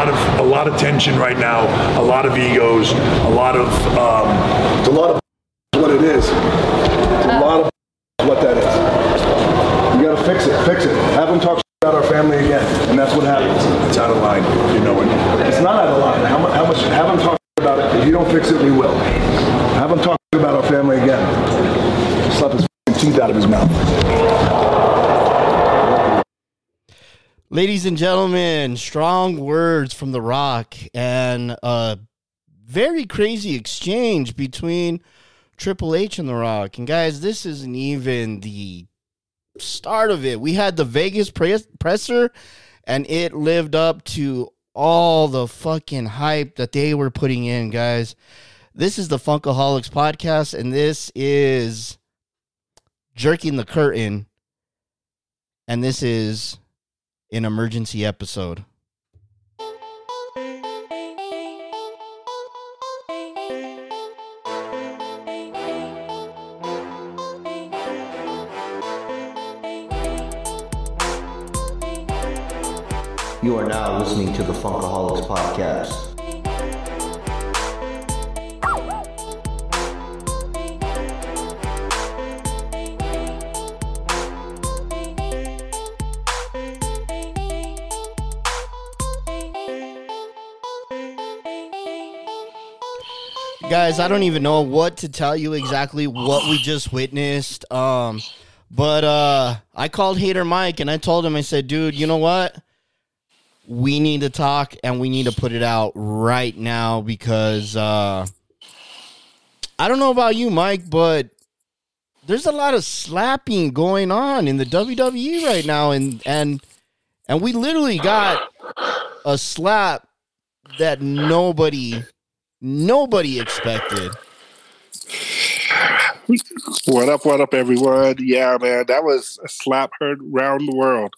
lot of a lot of tension right now, a lot of egos, a lot of um, It's a lot of what it is. It's a lot of what that is. You gotta fix it, fix it. Have them talk about our family again, and that's what happens. it's out of line, you know it. It's not out of line. How much, how much, have them talk about it. If you don't fix it, we will. Ladies and gentlemen, strong words from The Rock and a very crazy exchange between Triple H and The Rock. And guys, this isn't even the start of it. We had the Vegas press- presser, and it lived up to all the fucking hype that they were putting in, guys. This is the Funkaholiks podcast, and this is Jerking the Curtain. And this is an emergency episode. You are now listening to the Funkaholiks Podcast. Guys, I don't even know what to tell you exactly what we just witnessed. Um, but uh, I called Hater Mike and I told him, I said, dude, you know what? We need to talk and we need to put it out right now because uh, I don't know about you, Mike, but there's a lot of slapping going on in the WWE right now, and and and we literally got a slap that nobody nobody expected. What up, what up, everyone? Yeah, man, that was a slap heard round the world.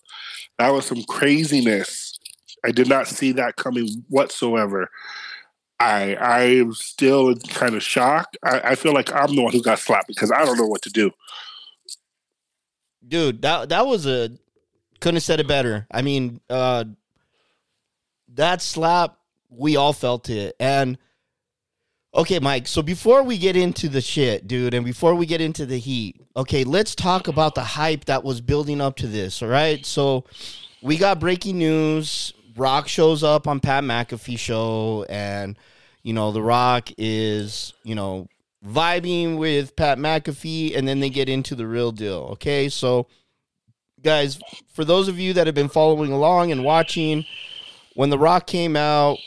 That was some craziness. I did not see that coming whatsoever. I I am still in kind of shock. I, I feel like I'm the one who got slapped because I don't know what to do. Dude, that that was a couldn't have said it better. I mean, uh that slap, we all felt it. And okay, Mike, so before we get into the shit, dude, and before we get into the heat, okay, let's talk about the hype that was building up to this, all right? So we got breaking news. Rock shows up on Pat McAfee show, and you know, The Rock is, you know, vibing with Pat McAfee, and then they get into the real deal. Okay, so guys, for those of you that have been following along and watching, when The Rock came out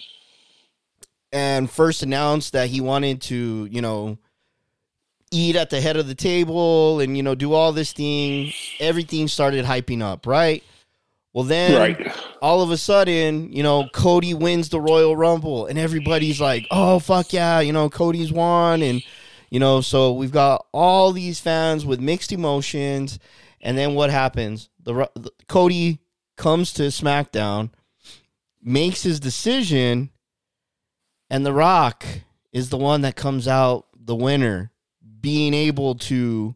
and first announced that he wanted to, you know, eat at the head of the table and, you know, do all this thing, everything started hyping up, right? Well, then Right. all of a sudden, you know, Cody wins the Royal Rumble, and everybody's like, "Oh fuck yeah!" You know, Cody's won, and you know, so we've got all these fans with mixed emotions. And then what happens? The, the Cody comes to SmackDown, makes his decision, and The Rock is the one that comes out the winner, being able to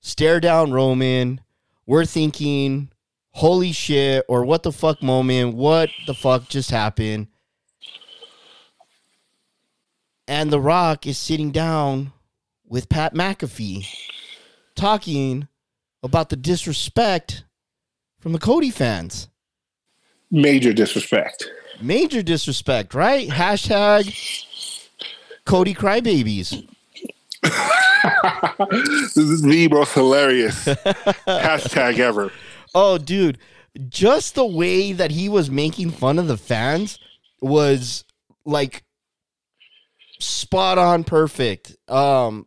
stare down Roman. We're thinking, holy shit, or what the fuck moment, what the fuck just happened? And The Rock is sitting down with Pat McAfee talking about the disrespect from the Cody fans. Major disrespect. Major disrespect, right? Hashtag Cody Crybabies. this is the most hilarious hashtag ever. Oh, dude, just the way that he was making fun of the fans was like spot on perfect. Um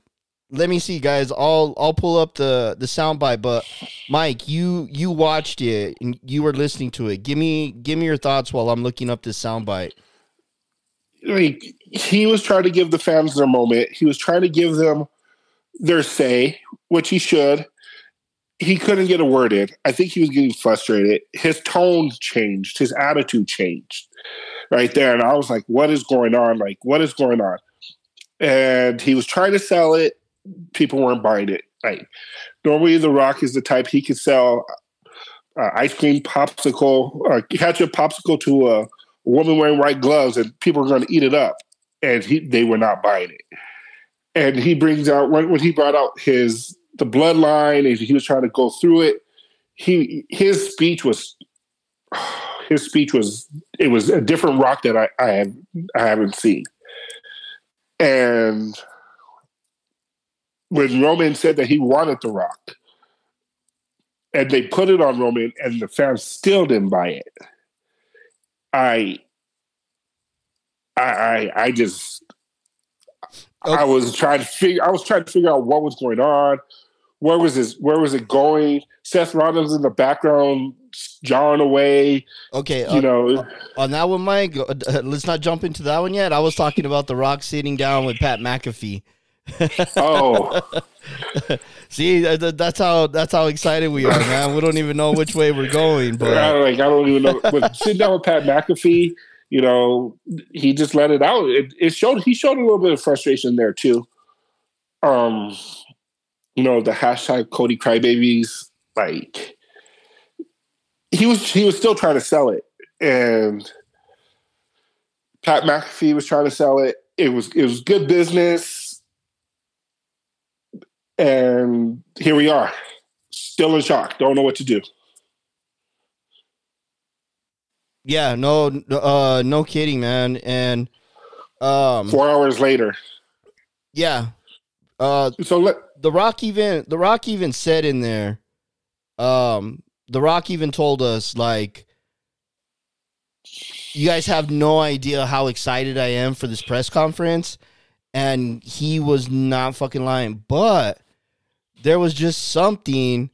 let me see guys. I'll I'll pull up the the soundbite, but Mike, you you watched it and you were listening to it. Give me give me your thoughts while I'm looking up this soundbite. like he was trying to give the fans their moment. He was trying to give them their say, which he should. He couldn't get a word in. I think he was getting frustrated. His tone changed. His attitude changed right there. And I was like, what is going on? Like, what is going on? And he was trying to sell it. People weren't buying it. Like, normally The Rock is the type he could sell uh, ice cream popsicle or catch ketchup popsicle to a woman wearing white gloves and people are going to eat it up. And he, they were not buying it. And he brings out when, when he brought out his the bloodline and he was trying to go through it. He his speech was his speech was it was a different rock that I I have I haven't seen. And when Roman said that he wanted the rock, and they put it on Roman, and the fans still didn't buy it. I, I, I, I just, I was trying to figure. I was trying to figure out what was going on. Where was this? Where was it going? Seth Rollins in the background, jarring away. Okay, You uh, know, on that one, Mike. uh, let's not jump into that one yet. I was talking about The Rock sitting down with Pat McAfee. Oh, See, that's how that's how excited we are, man. We don't even know which way we're going, but don't, like I don't even know. But sitting down with Pat McAfee, you know, he just let it out. It, it showed he showed a little bit of frustration there too. Um, you know, the hashtag Cody Crybabies, like he was he was still trying to sell it, and Pat McAfee was trying to sell it. It was it was good business, and here we are, still in shock. Don't know what to do. yeah, no, uh, no kidding, man. And um, Four hours later, yeah, uh, so let the Rock even the Rock even said in there, um, the Rock even told us like, you guys have no idea how excited I am for this press conference, and he was not fucking lying. But there was just something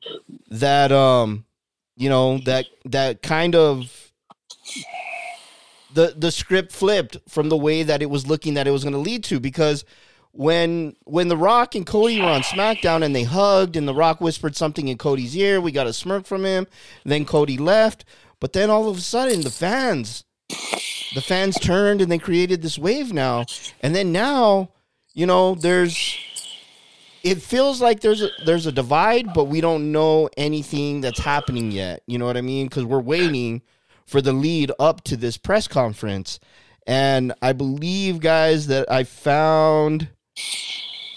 that um, you know that that kind of the the script flipped from the way that it was looking that it was going to lead to because when when the Rock and Cody were on SmackDown and they hugged and the Rock whispered something in Cody's ear, we got a smirk from him. Then Cody left, but then all of a sudden the fans the fans turned and they created this wave now. And then now, you know, there's it feels like there's a there's a divide, but we don't know anything that's happening yet. You know what I mean? Because we're waiting for the lead up to this press conference. And I believe, guys, that I found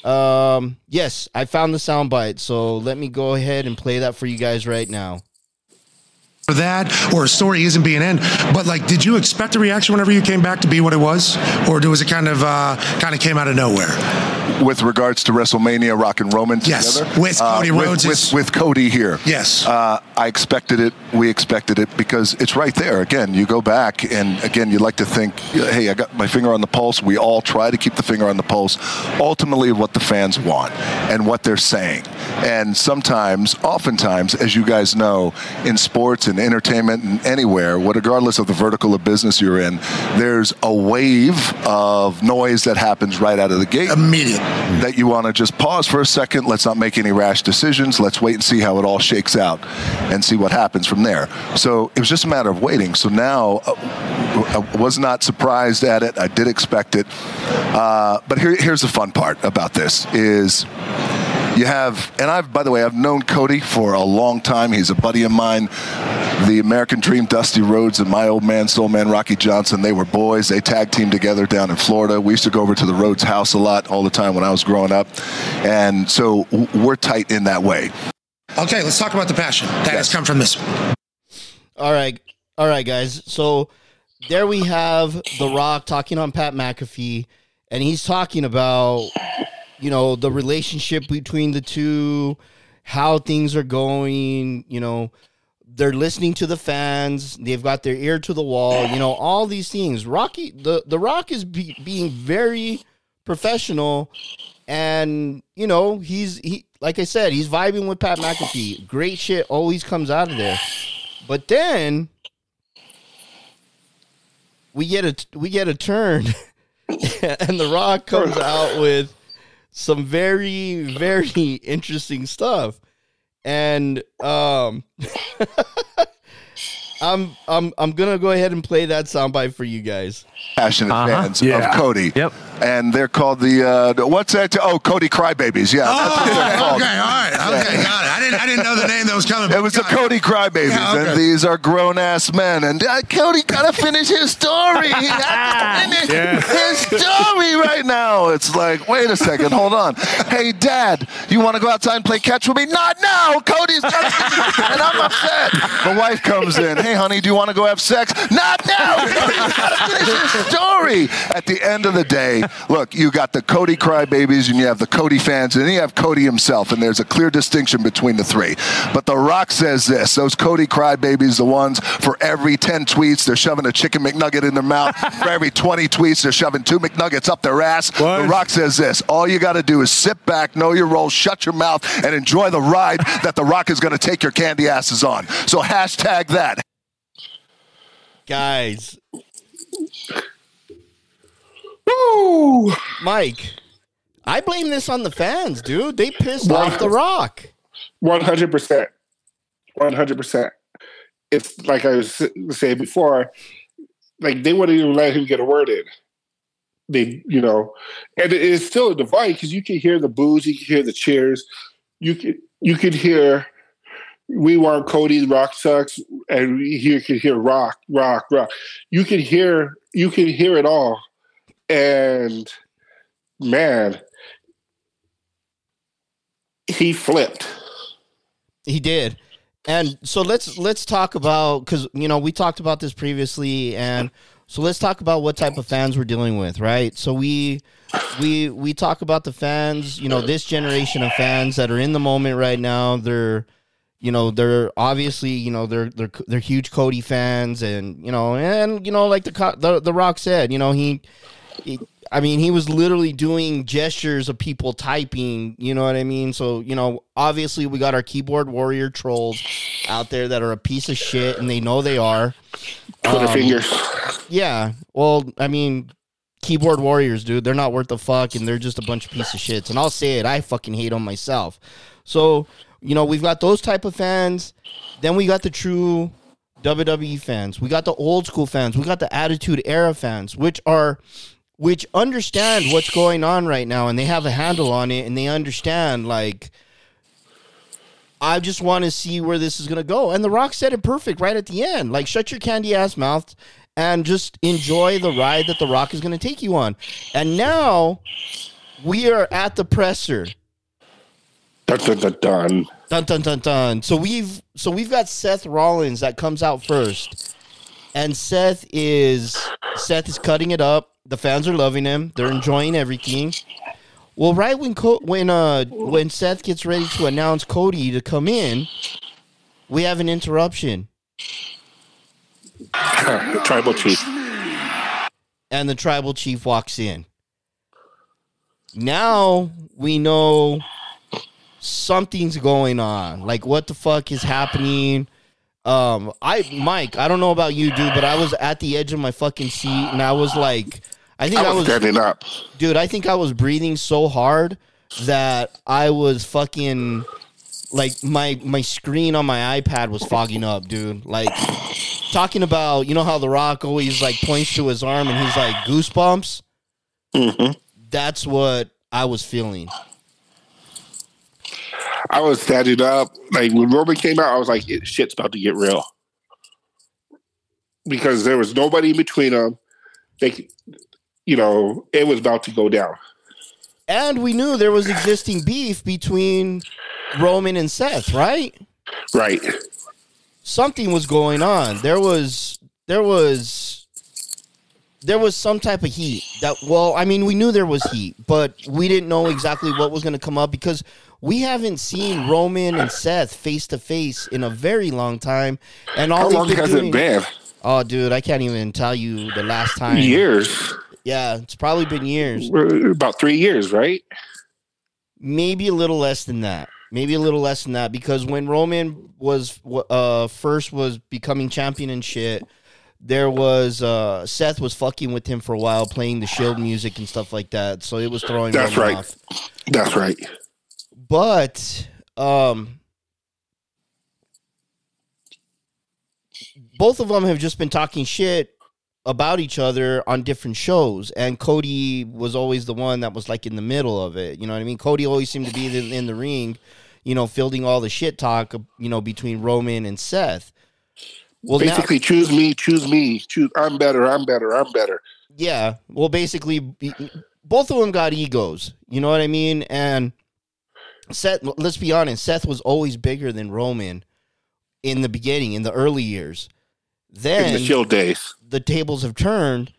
um yes, I found the soundbite. So let me go ahead and play that for you guys right now. for that or a story isn't being in but like did you expect the reaction whenever you came back to be what it was or was it kind of uh kind of came out of nowhere with regards to WrestleMania, Rock and Roman Yes, together. Uh, with Cody with- Rhodes with, is- with, Cody here. Yes. uh, I expected it. We expected it because it's right there. Again, you go back, and again, you like to think, hey, I got my finger on the pulse. We all try to keep the finger on the pulse. Ultimately, what the fans want and what they're saying, and sometimes, oftentimes, as you guys know, in sports and entertainment and anywhere, what regardless of the vertical of business you're in, there's a wave of noise that happens right out of the gate immediate that you want to just pause for a second. Let's not make any rash decisions. Let's wait and see how it all shakes out and see what happens from there. So it was just a matter of waiting. So now uh, I was not surprised at it. I did expect it. Uh, but here, here's the fun part about this is you have, and I've, by the way, I've known Cody for a long time. He's a buddy of mine. The American Dream, Dusty Rhodes, and my old man, Soul Man, Rocky Johnson, they were boys. They tag teamed together down in Florida. We used to go over to the Rhodes house a lot all the time when I was growing up. And so we're tight in that way. okay let's talk about the passion that has come from this All right, all right, guys. So there we have The Rock talking on Pat McAfee, and he's talking about you know the relationship between the two, how things are going. You know, they're listening to the fans. They've got their ear to the wall. You know, all these things. Rocky, the the Rock is be, being very professional, and you know he's he like I said, he's vibing with Pat McAfee. Great shit always comes out of there. But then we get a we get a turn, and The Rock comes out with some very very interesting stuff, and um, I'm I'm I'm gonna go ahead and play that soundbite for you guys. Passionate Uh-huh. fans Yeah. of Cody. Yep. and they're called the uh, what's that? Oh, Cody Crybabies. Yeah, that's what they're Oh, called. okay, all right, okay, got it. I didn't, I didn't know the name that was coming. It was the Cody Crybabies, Yeah, okay. and these are grown ass men. And uh, Cody gotta finish his story. He has to finish his story right now. It's like, wait a second, hold on. Hey, Dad, you want to go outside and play catch with me? Not now. Cody's gotta finish, and I'm upset. The wife comes in. Hey, honey, do you want to go have sex? Not now. Cody's gotta finish his story. At the end of the day, look, you got the Cody Crybabies, and you have the Cody fans, and then you have Cody himself, and there's a clear distinction between the three. But The Rock says this: those Cody Crybabies, the ones for every 10 tweets, they're shoving a chicken McNugget in their mouth. for every 20 tweets, they're shoving two McNuggets up their ass. What? The Rock says this: all you got to do is sit back, know your role, shut your mouth, and enjoy the ride that The Rock is going to take your candy asses on. So hashtag that. Guys, Woo! Mike, I blame this on the fans, dude. They pissed off The Rock. One hundred percent. One hundred percent. It's like I was saying before. Like they wouldn't even let him get a word in. They, you know, and it is still a divide because you can hear the boos, you can hear the cheers, you can you could hear. We want Cody Rock sucks, and you could hear rock, rock, rock. You could hear you could hear it all, and man, he flipped. He did. And so let's let's talk about because you know we talked about this previously, and so let's talk about what type of fans we're dealing with, right? So we we we talk about the fans, you know, this generation of fans that are in the moment right now. They're you know they're obviously you know they're they're they're huge Cody fans, and you know and you know like the the, the Rock said, you know he. he I mean, he was literally doing gestures of people typing. You know what I mean? So, you know, obviously we got our keyboard warrior trolls out there that are a piece of shit, and they know they are. Twitter Um, fingers. Yeah. Well, I mean, keyboard warriors, dude, they're not worth a fuck, and they're just a bunch of piece of shits. And I'll say it, I fucking hate them myself. So, you know, we've got those type of fans. Then we got the true WWE fans. We got the old school fans. We got the Attitude Era fans, which are which understand what's going on right now and they have a handle on it and they understand like I just want to see where this is going to go. And The Rock said it perfect right at the end. Like shut your candy ass mouth and just enjoy the ride that The Rock is going to take you on. And now we are at the presser. Dun, dun, dun, dun. Dun dun dun dun. So we've so we've got Seth Rollins that comes out first, and Seth is Seth is cutting it up. The fans are loving him. They're enjoying everything. Well, right when Co- when uh when Seth gets ready to announce Cody to come in, we have an interruption, Tribal chief. and the tribal chief walks in. Now we know something's going on. Like what the fuck is happening? Um, I Mike, I don't know about you, dude, but I was at the edge of my fucking seat, and I was like, I think I I was was, standing up. dude, I think I was breathing so hard that I was fucking like my my screen on my iPad was fogging up, dude. Like talking about, you know how The Rock always like points to his arm and he's like goosebumps. hmm That's what I was feeling. I was standing up. Like when Roman came out, I was like, shit's about to get real. Because there was nobody in between them. They, you know, it was about to go down. And we knew there was existing beef between Roman and Seth, right? Right. Something was going on. There was there was there was some type of heat. That well, I mean, we knew there was heat, but we didn't know exactly what was going to come up because we haven't seen Roman and Seth face to face in a very long time. And all How long has doing, it been? Oh, dude, I can't even tell you the last time. Years. Yeah, it's probably been years. About three years, right? maybe a little less than that maybe a little less than that because when roman was uh first was becoming champion and shit there was uh seth was fucking with him for a while playing the shield music and stuff like that so it was throwing That's right. off. That's right. But um both of them have just been talking shit about each other on different shows, and Cody was always the one that was like in the middle of it. You know what I mean? Cody always seemed to be in, in the ring, you know, fielding all the shit talk, you know, between Roman and Seth. Well, now- Basically, choose me, choose me, choose. I'm better. I'm better. I'm better. Yeah. Well, basically, both of them got egos. You know what I mean? And Seth, let's be honest, Seth was always bigger than Roman in the beginning, in the early years. In the Shield days, the tables have turned,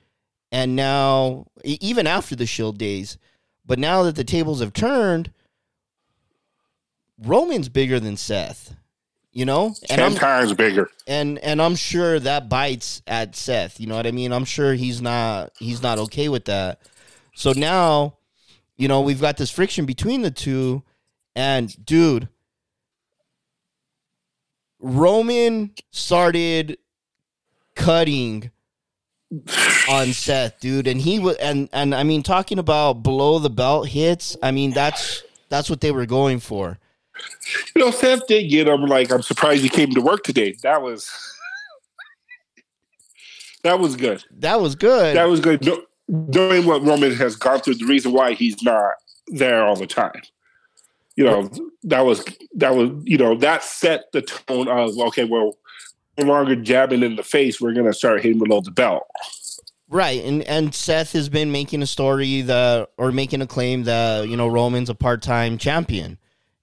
and now, even after the Shield days, but now that the tables have turned, Roman's bigger than Seth. You know, and 10 I'm times bigger. and and I'm sure that bites at Seth. You know what I mean? I'm sure he's not he's not okay with that. So now, you know, we've got this friction between the two, and dude, Roman started cutting on Seth, dude, and he was and and I mean talking about below the belt hits. I mean that's that's what they were going for. You know, Seth did get him. Like, I'm surprised he came to work today. That was that was good. That was good. That was good. No- Knowing what Roman has gone through, the reason why he's not there all the time. You know, that was that was you know that set the tone of okay, well, no longer jabbing in the face. We're gonna start hitting below the belt. Right, and and Seth has been making a story that or making a claim that you know Roman's a part time champion,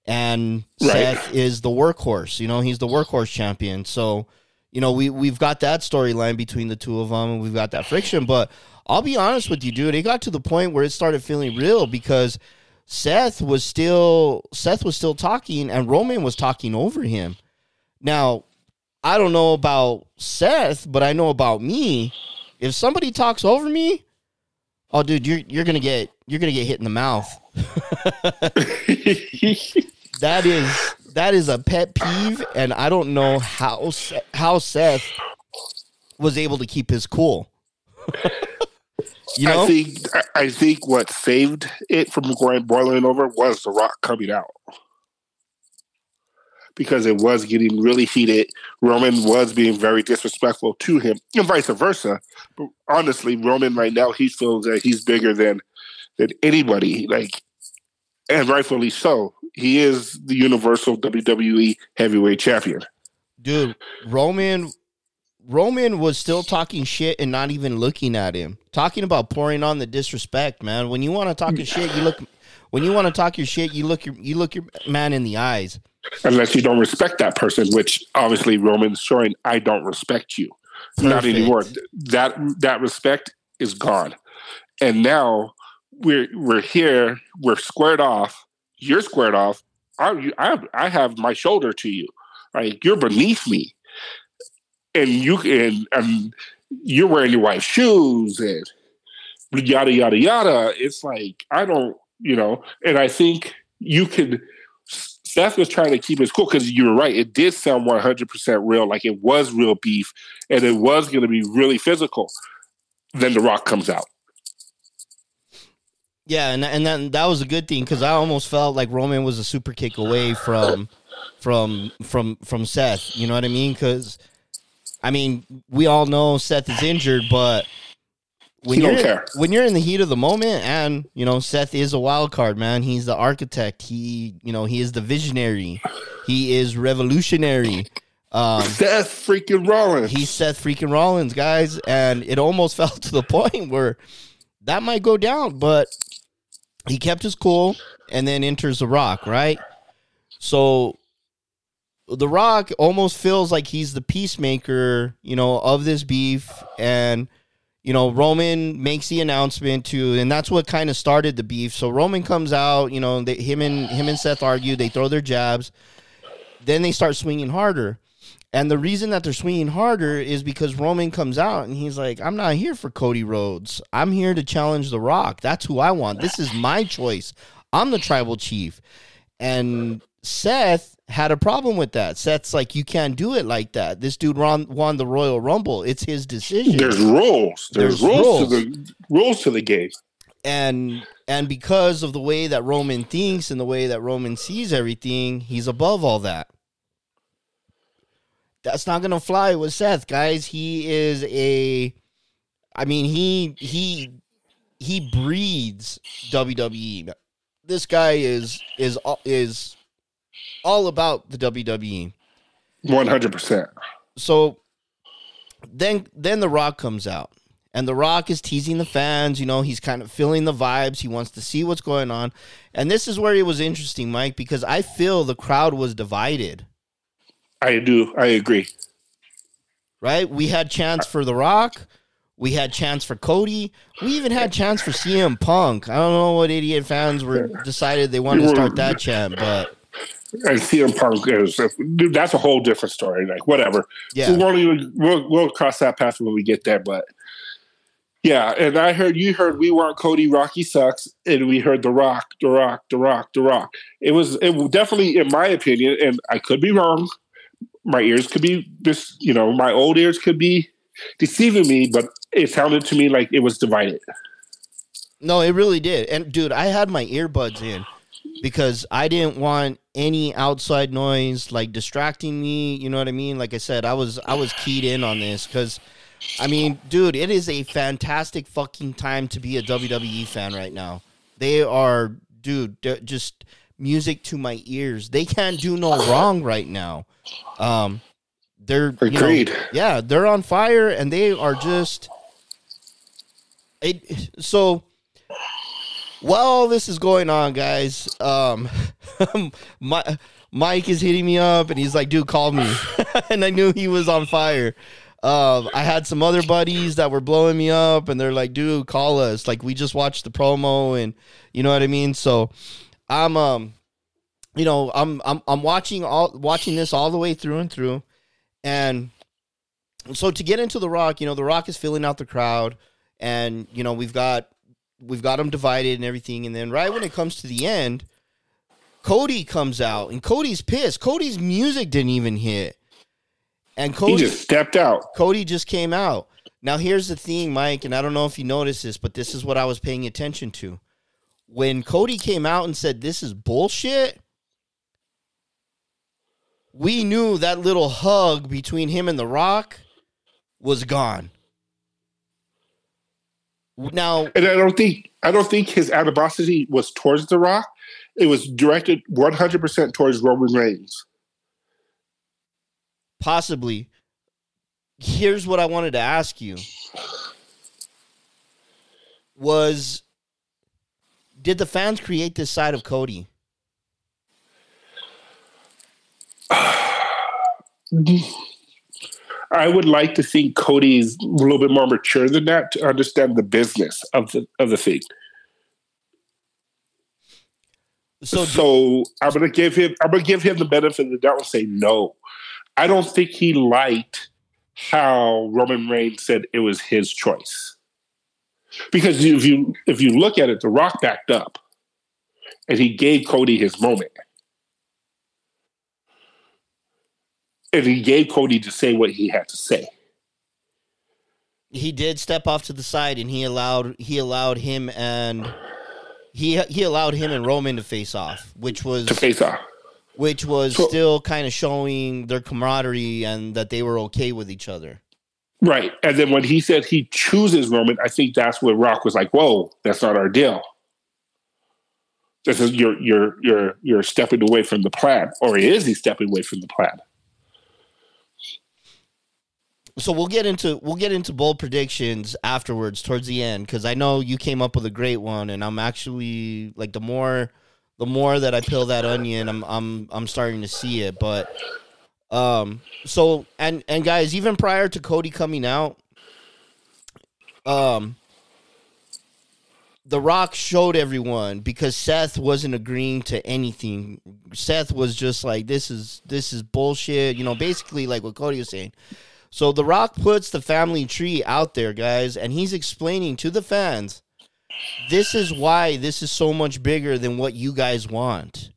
and Right. Seth is the workhorse. You know, he's the workhorse champion. So, you know, we we've got that storyline between the two of them, and we've got that friction. But I'll be honest with you, dude, it got to the point where it started feeling real because Seth was still Seth was still talking, and Roman was talking over him. Now, I don't know about Seth, but I know about me. If somebody talks over me, oh dude, you're you're gonna get you're gonna get hit in the mouth. That is that is a pet peeve, and I don't know how how Seth was able to keep his cool. you know, I think I- think what saved it from going boiling over was the Rock coming out because it was getting really heated. Roman was being very disrespectful to him, and vice versa. But honestly, Roman right now he feels that he's bigger than than anybody. Like, and rightfully so. He is the Universal WWE Heavyweight Champion. dude, Roman Roman was still talking shit and not even looking at him. Talking about pouring on the disrespect, man. When you want to talk your mm. shit, you look. When you want to talk your shit, you look your you look your man in the eyes. unless you don't respect that person, which obviously Roman's showing I don't respect you. Not anymore. That that respect is gone. And now we're we're here, we're squared off, you're squared off. I I have, I have my shoulder to you. Like you're beneath me. And you and and you're wearing your wife's shoes and yada yada yada. It's like I don't, you know, and I think you could Seth was trying to keep it cool because you were right. It did sound 100% real, like it was real beef and it was going to be really physical. Then The Rock comes out. Yeah, and and that that was a good thing because I almost felt like Roman was a super kick away from from from from Seth. You know what I mean? Because I mean, we all know Seth is injured, but when He don't you're care. when you're in the heat of the moment, and you know Seth is a wild card, man. He's the architect. He you know he is the visionary. He is revolutionary. Um, Seth freaking Rollins. he's Seth freaking Rollins, guys, and it almost fell to the point where that might go down, but he kept his cool and then enters the Rock, right? So the Rock almost feels like he's the peacemaker, you know, of this beef, and you know Roman makes the announcement to, and that's what kind of started the beef. So Roman comes out, you know, they, him and him and Seth argue, they throw their jabs, then they start swinging harder. And the reason that they're swinging harder is because Roman comes out and he's like, I'm not here for Cody Rhodes. I'm here to challenge The Rock. That's who I want. This is my choice. I'm the tribal chief. And Seth had a problem with that. Seth's like, you can't do it like that. This dude won, won the Royal Rumble. It's his decision. There's rules. There's, There's rules, rules. to the rules to the game. and and because of the way that Roman thinks and the way that Roman sees everything, he's above all that. That's not gonna fly with Seth, guys. He is a I mean, he he he breathes WWE. This guy is is is all about the WWE. One hundred percent. So then then The Rock comes out. And The Rock is teasing the fans, you know, he's kind of feeling the vibes. He wants to see what's going on. And this is where it was interesting, Mike, because I feel the crowd was divided. I do. I agree. Right? We had chance for The Rock. We had chance for Cody. We even had chance for CM Punk. I don't know what idiot fans were decided they wanted to start that chant, but and CM Punk is dude, that's a whole different story. Like whatever. Yeah. We won't even we'll, we'll cross that path when we get there. But yeah, and I heard you heard we want Cody Rocky sucks, and we heard The Rock, The Rock, The Rock, The Rock. It was it definitely, in my opinion, and I could be wrong. My ears could be this, you know, my old ears could be deceiving me, but it sounded to me like it was divided. No, it really did. And dude, I had my earbuds in because I didn't want any outside noise like distracting me, you know what I mean? Like I said, I was I was keyed in on this cuz I mean, dude, it is a fantastic fucking time to be a WWE fan right now. They are dude, just music to my ears. They can't do no wrong right now. Um they're agreed. You know, yeah, they're on fire and they are just it so while this is going on, guys, um, my, Mike is hitting me up and he's like, dude, call me. and I knew he was on fire. Uh, I had some other buddies that were blowing me up and they're like, dude, call us. Like, we just watched the promo and you know what I mean? So I'm, um, you know, I'm, I'm, I'm watching all, watching this all the way through and through. And so to get into the rock, you know, the rock is filling out the crowd and, you know, we've got, we've got them divided and everything. And then right when it comes to the end, Cody comes out and Cody's pissed. Cody's music didn't even hit. And Cody he just stepped out. Cody just came out. Now here's the thing, Mike, and I don't know if you noticed this, but this is what I was paying attention to. When Cody came out and said this is bullshit, we knew that little hug between him and The Rock was gone. Now, and I don't think I don't think his animosity was towards The Rock. It was directed 100 percent towards Roman Reigns. Possibly. Here's what I wanted to ask you: Was did the fans create this side of Cody? I would like to think Cody's a little bit more mature than that to understand the business of the of the thing. So, so I'm gonna give him I'm gonna give him the benefit of the doubt and say no. I don't think he liked how Roman Reigns said it was his choice. Because if you if you look at it, The Rock backed up, and he gave Cody his moment. And he gave Cody to say what he had to say. He did step off to the side, and he allowed he allowed him and he he allowed him and Roman to face off, which was to face off, which was so, still kind of showing their camaraderie and that they were okay with each other. Right, and then when he said he chooses Roman, I think that's where Rock was like, "Whoa, that's not our deal." This is you're you're you're you're stepping away from the plan, or is he stepping away from the plan? So we'll get into we'll get into bold predictions afterwards towards the end because I know you came up with a great one, and I'm actually like the more the more that I peel that onion, I'm I'm I'm starting to see it. But um, so and and guys, even prior to Cody coming out, um, The Rock showed everyone because Seth wasn't agreeing to anything. Seth was just like, "This is this is bullshit," you know, basically like what Cody was saying. So The Rock puts the family tree out there, guys, and he's explaining to the fans this is why this is so much bigger than what you guys want.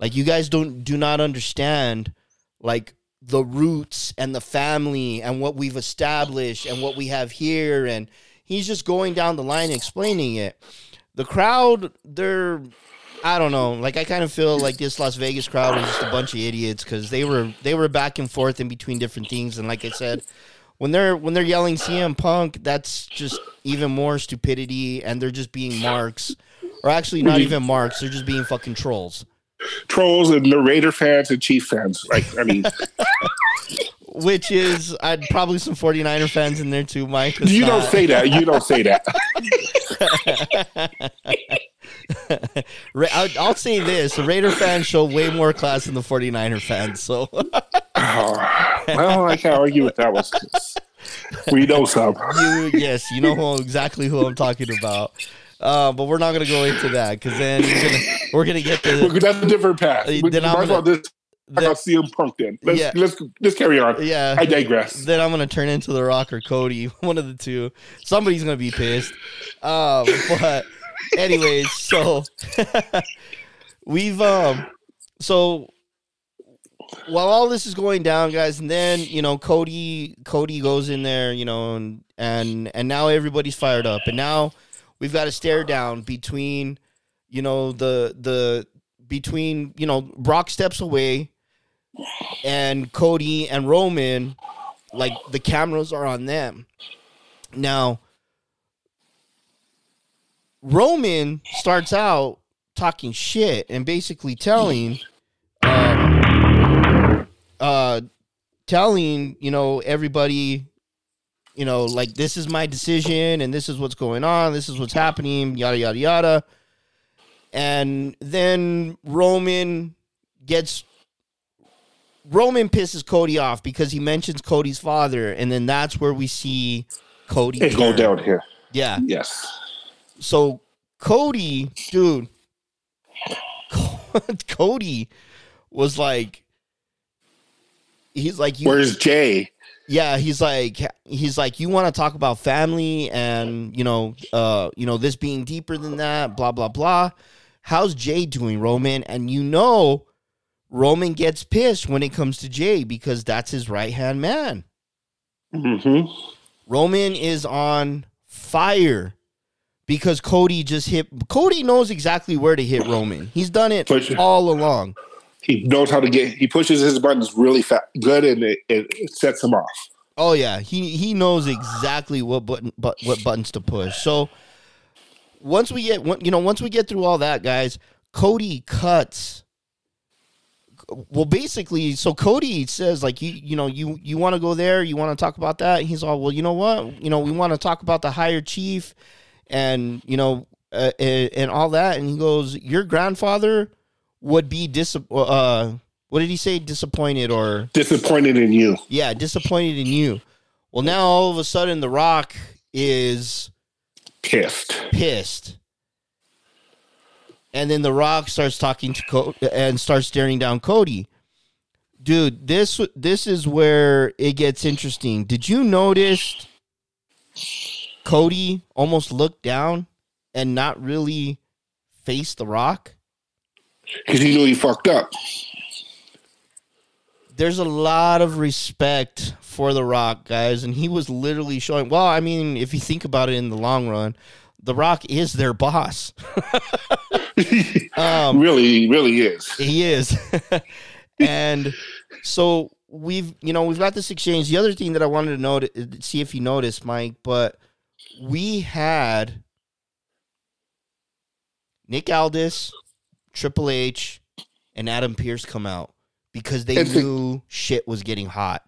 Like you guys don't do not understand like the roots and the family and what we've established and what we have here and he's just going down the line explaining it. The crowd, they're I don't know. Like I kind of feel like this Las Vegas crowd was just a bunch of idiots because they were they were back and forth in between different things. And like I said, when they're when they're yelling CM Punk, that's just even more stupidity, and they're just being marks, or actually not even marks. They're just being fucking trolls. Trolls and Raider fans and Chief fans. Like, I mean, Which is I'd probably some 49er fans in there too, Mike. You don't say that. You don't say that. I'll, I'll say this: the Raider fans show way more class than the 49er fans. So Oh, well, I can't argue with that one. We know some. you, yes, you know who, exactly who I'm talking about. Uh, but we're not gonna go into that because then we're gonna, we're gonna get Look, to that's a different path. We then I'm gonna- just talk about CM Punk then. Let's, Yeah. let's, let's carry on. yeah. I digress. then I'm gonna turn into the Rock or Cody, one of the two. Somebody's gonna be pissed. Um, but anyways, so we've um, so while all this is going down, guys, and then you know Cody, Cody goes in there, you know, and and and now everybody's fired up, and now we've got a stare down between, you know, the the between you know Brock steps away, and Cody and Roman like the cameras are on them. Now, Roman starts out talking shit and basically telling, um, uh, telling you know everybody, you know, like this is my decision and this is what's going on, this is what's happening, yada yada yada. And then Roman gets Roman pisses Cody off because he mentions Cody's father, and then that's where we see Cody It go down here. Yeah. Yes. So Cody, dude, Cody was like, he's like, Where's Jey? yeah, he's like, he's like, you want to talk about family and you know, uh, you know, this being deeper than that, blah blah blah. How's Jey doing, Roman? And you know, Roman gets pissed when it comes to Jey because that's his right hand man. Mm-hmm. Roman is on fire because Cody just hit. Cody knows exactly where to hit Roman. He's done it sure. all along. He knows how to get. He pushes his buttons really fast, good, and it, it, sets him off. Oh yeah, he he knows exactly what button but what buttons to push. So once we get you know once we get through all that, guys, Cody cuts. Well, basically, so Cody says like you you know you you want to go there, you want to talk about that. He's all well, you know what, you know we want to talk about the higher chief, and you know uh, and, all that. And he goes, your grandfather would be dis uh what did he say disappointed or Disappointed in you. yeah, disappointed in you. Well, now all of a sudden, The Rock is Pissed. pissed, and then The Rock starts talking to cody and starts staring down Cody. Dude, this this is where it gets interesting. Did you notice Cody almost looked down and not really face The Rock? Because he knew he fucked up. there's a lot of respect for The Rock, guys, and he was literally showing. Well, I mean, if you think about it in the long run, The Rock is their boss. um, really, really is. he is, and so we've you know we've got this exchange. The other thing that I wanted to note, see if you noticed, Mike, but we had Nick Aldis, Triple H, and Adam Pearce come out because they It's a- knew shit was getting hot.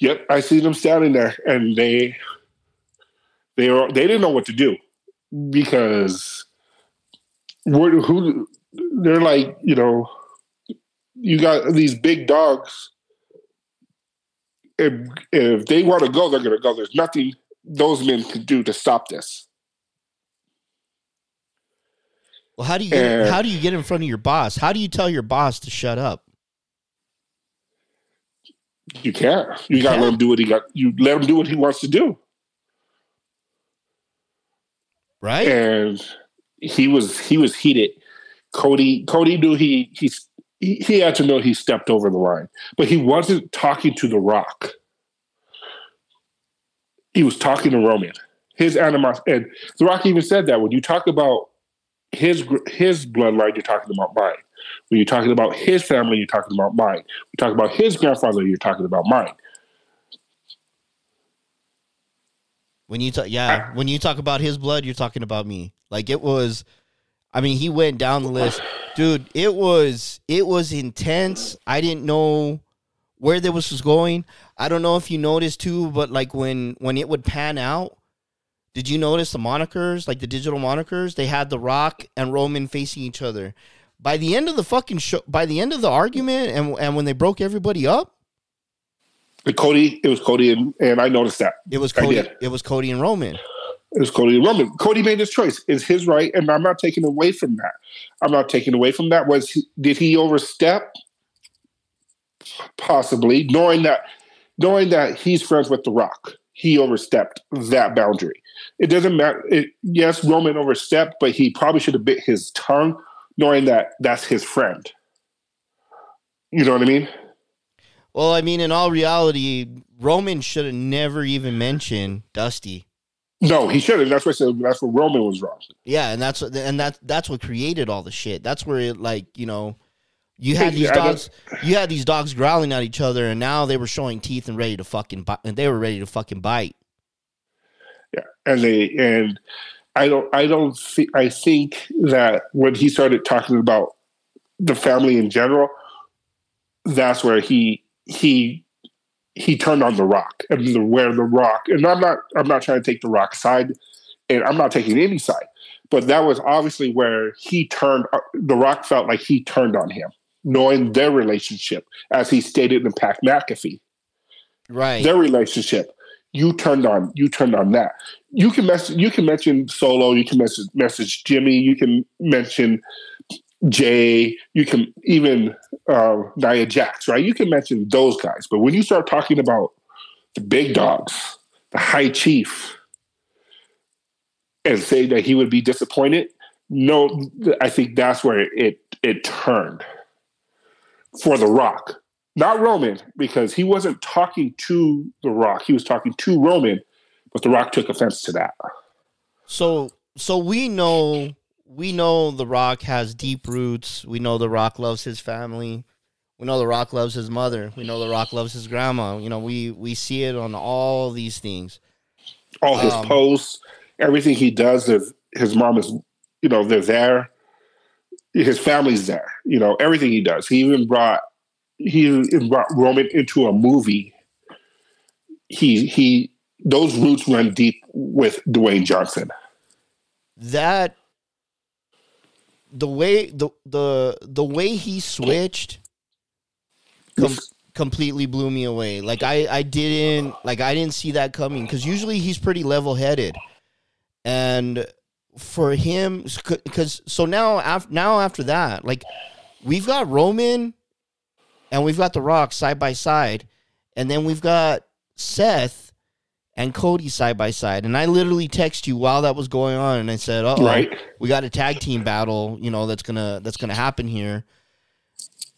Yep, I see them standing there, and they they were they didn't know what to do because we're, who they're like you know you got these big dogs. If if they want to go, they're going to go. There's nothing those men could do to stop this. Well, how do you get, how do you get in front of your boss? How do you tell your boss to shut up? You can't. You got to can't? let him do what he got. You let him do what he wants to do. Right? and he was he was heated. Cody Cody knew he he he he had to know he stepped over the line, but he wasn't talking to the Rock he was talking to Roman. His animosity, and The Rock even said that when you talk about his his bloodline, you're talking about mine. When you're talking about his family, you're talking about mine. We talk about his grandfather, you're talking about mine. When you talk, yeah, I, when you talk about his blood, you're talking about me. Like it was, I mean, he went down the list, dude. It was it was intense. I didn't know where this was going. I don't know if you noticed too, but like when when it would pan out, did you notice the monikers, like the digital monikers? They had The Rock and Roman facing each other. By the end of the fucking show, by the end of the argument, and and when they broke everybody up, The Cody, it was Cody, and, and I noticed that. it was Cody. It was Cody and Roman. It was Cody and Roman. Cody made his choice. It's his right, and I'm not taking away from that. I'm not taking away from that. Was he, did he overstep? Possibly, knowing that knowing that he's friends with The Rock, he overstepped that boundary. It doesn't matter. It, yes, Roman overstepped, but he probably should have bit his tongue, knowing that that's his friend. You know what I mean? Well, I mean, in all reality, Roman should have never even mentioned Dusty. No, he should have. That's what I said. That's where Roman was wrong. Yeah, and that's what and that that's what created all the shit. That's where it like you know, you had these Yeah, dogs, you had these dogs growling at each other, and now they were showing teeth and ready to fucking bite, and they were ready to fucking bite. Yeah, and they and I don't I don't thi- I think that when he started talking about the family in general, that's where he he he turned on the Rock and the, where the Rock and I'm not I'm not trying to take the Rock side, and I'm not taking any side, but that was obviously where he turned. uh, The Rock felt like he turned on him, knowing their relationship, as he stated in Pat McAfee Right. their relationship. You turned on. You turned on that. You can mess. You can mention Solo. You can message message Jimmy. You can mention Jey. You can even uh, Nia Jax. Right. You can mention those guys. But when you start talking about the big dogs, the High Chief, and say that he would be disappointed, no, I think that's where it it turned for The Rock not Roman, because he wasn't talking to The Rock. He was talking to Roman, but The Rock took offense to that. So so we know we know the Rock has deep roots. We know the Rock loves his family. We know the Rock loves his mother. We know the Rock loves his grandma. You know, we we see it on all these things. All his Um, posts, everything he does, is his mom is, you know, they're there. His family's there. You know, everything he does. He even brought he even brought Roman into a movie. He he those roots run deep with Dwayne Johnson. That the way the the the way he switched com- completely blew me away. Like I I didn't like I didn't see that coming because usually he's pretty level headed, and for him because so now after now after that like we've got Roman and we've got The Rock side by side, and then we've got Seth and Cody side by side. And I literally text you while that was going on, and I said, "Oh, Right. we got a tag team battle. You know that's gonna that's gonna happen here."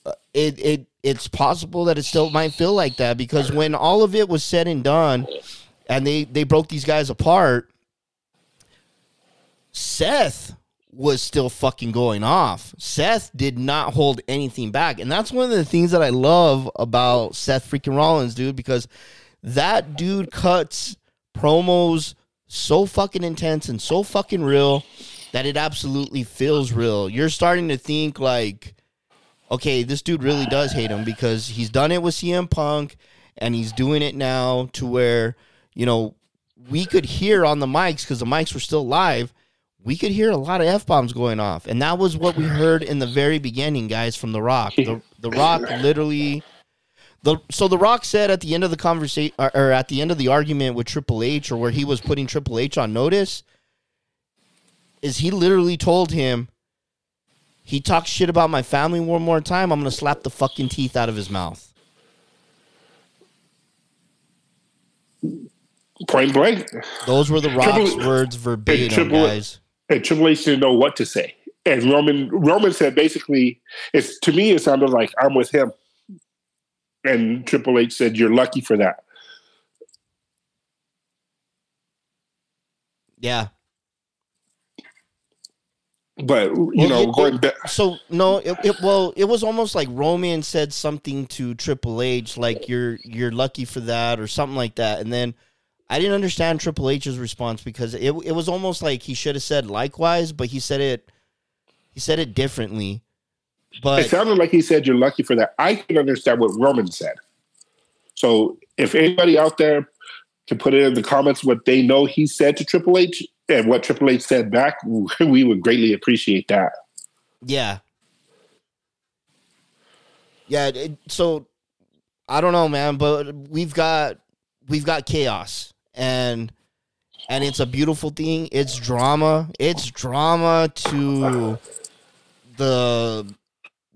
Uh, It it it's possible that it still might feel like that because when all of it was said and done, and they they broke these guys apart, Seth was still fucking going off. Seth did not hold anything back. And that's one of the things that I love about Seth freaking Rollins, dude, because that dude cuts promos so fucking intense and so fucking real that it absolutely feels real. You're starting to think like, okay, this dude really does hate him because he's done it with CM Punk and he's doing it now to where, you know, we could hear on the mics because the mics were still live. We could hear a lot of f bombs going off, and that was what we heard in the very beginning, guys, from The Rock. The, the Rock literally, the so The Rock said at the end of the conversation, or, or at the end of the argument with Triple H, or where he was putting Triple H on notice, is he literally told him, he talks shit about my family one more time, I'm gonna slap the fucking teeth out of his mouth. Point blank. Those were the Rock's Triple- words verbatim, Triple- guys. And Triple H didn't know what to say. And Roman Roman said basically, it's to me it sounded like I'm with him. And Triple H said, "You're lucky for that." Yeah. But you Well, know, it- going back, So no, it, it well, it was almost like Roman said something to Triple H, like you're you're lucky for that or something like that, and then I didn't understand Triple H's response because it it was almost like he should have said likewise, but he said it he said it differently. But it sounded like he said, "You're lucky for that." I can understand what Roman said. So, if anybody out there can put it in the comments what they know he said to Triple H and what Triple H said back, we would greatly appreciate that. yeah. Yeah, it, so I don't know, man, but we've got we've got chaos and and it's a beautiful thing. It's drama. It's drama to the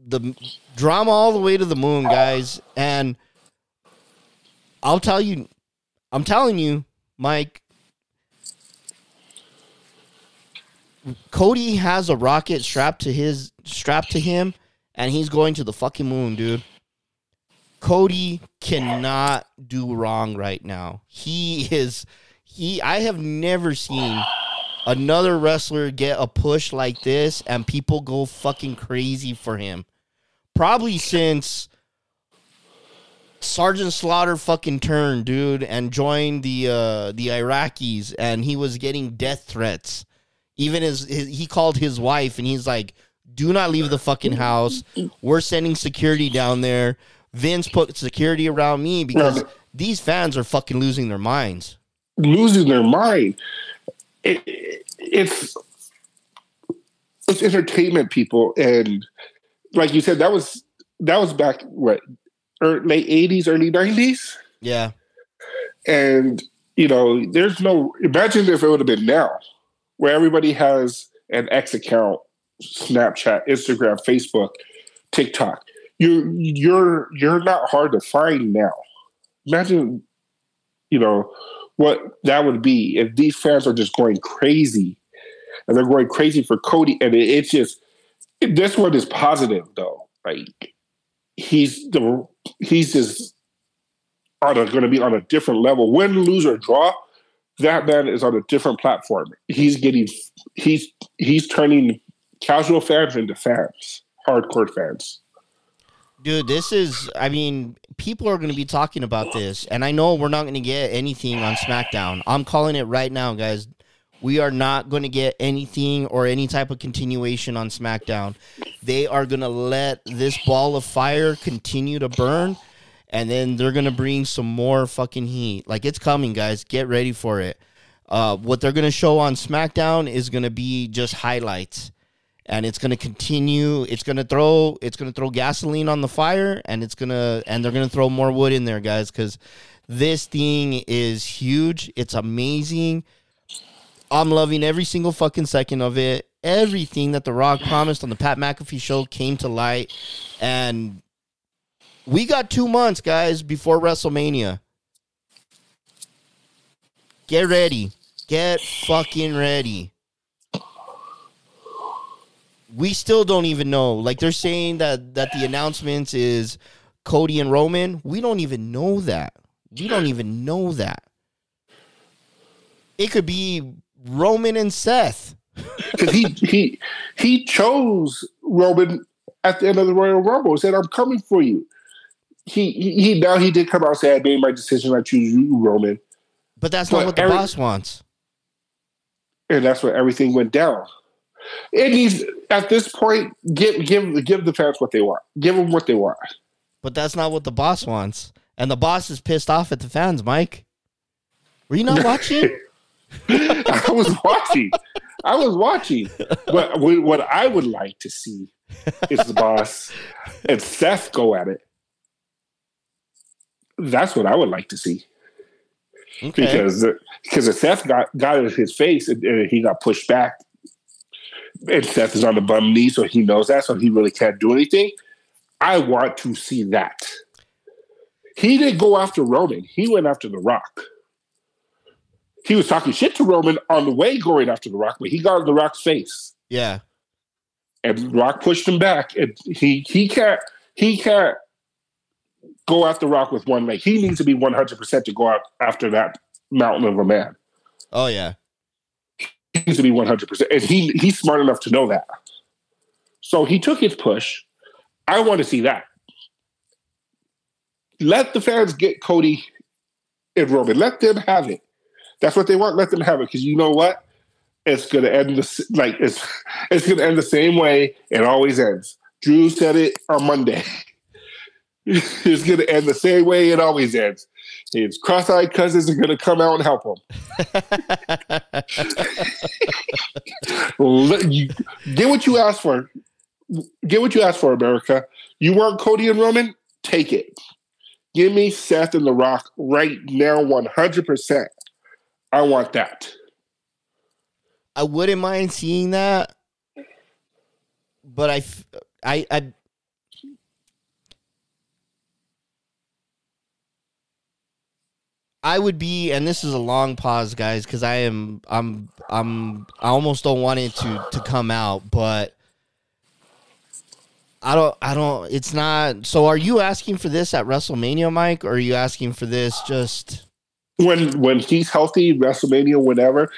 the drama all the way to the moon, guys. And I'll tell you, I'm telling you, Mike. Cody has a rocket strapped to his strapped to him, and he's going to the fucking moon, dude. Cody cannot do wrong right now. He is he I have never seen another wrestler get a push like this and people go fucking crazy for him. Probably since Sergeant Slaughter fucking turned, dude, and joined the uh the Iraqis and he was getting death threats. Even as his, he called his wife and he's like, "Do not leave the fucking house. We're sending security down there." Vince put security around me because these fans are fucking losing their minds. Losing their mind. It, it's it's entertainment, people, and like you said, that was that was back what er, late '80s, early '90s. Yeah. And, you know, there's no, imagine if it would have been now, where everybody has an X account, Snapchat, Instagram, Facebook, TikTok. You, you're, you're not hard to find now. Imagine, you know, what that would be if these fans are just going crazy and they're going crazy for Cody. And it, it's just, this one is positive though. Like he's the, he's just, on going to be on a different level. Win, lose, or draw, that man is on a different platform. He's getting he's he's turning casual fans into fans, hardcore fans. Dude, this is, I mean, people are going to be talking about this, and I know we're not going to get anything on SmackDown. I'm calling it right now, guys. We are not going to get anything or any type of continuation on SmackDown. They are going to let this ball of fire continue to burn, and then they're going to bring some more fucking heat. Like, it's coming, guys. Get ready for it. Uh, what they're going to show on SmackDown is going to be just highlights and it's going to continue it's going to throw it's going to throw gasoline on the fire and it's going to and they're going to throw more wood in there guys cuz this thing is huge. It's amazing. I'm loving every single fucking second of it. Everything that the rock promised on the pat mcafee show came to light. And we got 2 months guys before wrestlemania. Get ready. Get fucking ready we still don't even know. Like they're saying that that the announcements is Cody and Roman. We don't even know that. We don't even know that. It could be Roman and Seth. Because he he he chose Roman at the end of the Royal Rumble. He said, "I'm coming for you." He he, he now he did come out and say, "I made my decision. I choose you, Roman," But that's But not what the every- boss wants. and that's where everything went down. It needs at this point give give give the fans what they want. Give them what they want. But that's not what the boss wants. And the boss is pissed off at the fans, Mike. Were you not watching? I was watching. I was watching. But what I would like to see is the boss and Seth go at it. That's what I would like to see Okay. because because if Seth got got in his face and, and he got pushed back, and Seth is on the bum knee, so he knows that, so he really can't do anything. I want to see that. He didn't go after Roman. He went after The Rock. He was talking shit to Roman on the way going after The Rock, but he got in The Rock's face, Yeah. and Rock pushed him back. And he he can't he can't go after Rock with one leg. He needs to be one hundred percent to go out after that mountain of a man. Oh yeah. Needs to be one hundred percent, and he he's smart enough to know that. So he took his push. I want to see that. Let the fans get Cody and Roman. Let them have it. That's what they want. Let them have it because you know what? It's gonna end the like it's it's gonna end the same way it always ends. Drew said it on Monday. it's gonna end the same way it always ends. Cross-eyed cousins are gonna come out and help him. Get what you asked for. Get what you asked for, America. You want Cody and Roman? Take it. Give me Seth and The Rock right now, one hundred percent. I want that. I wouldn't mind seeing that, but I, I, I, I would be, and this is a long pause, guys, because I am, I'm, I'm, I almost don't want it to to come out, but I don't, I don't. It's not. So, are you asking for this at WrestleMania, Mike, or are you asking for this just? When when he's healthy, WrestleMania, whenever.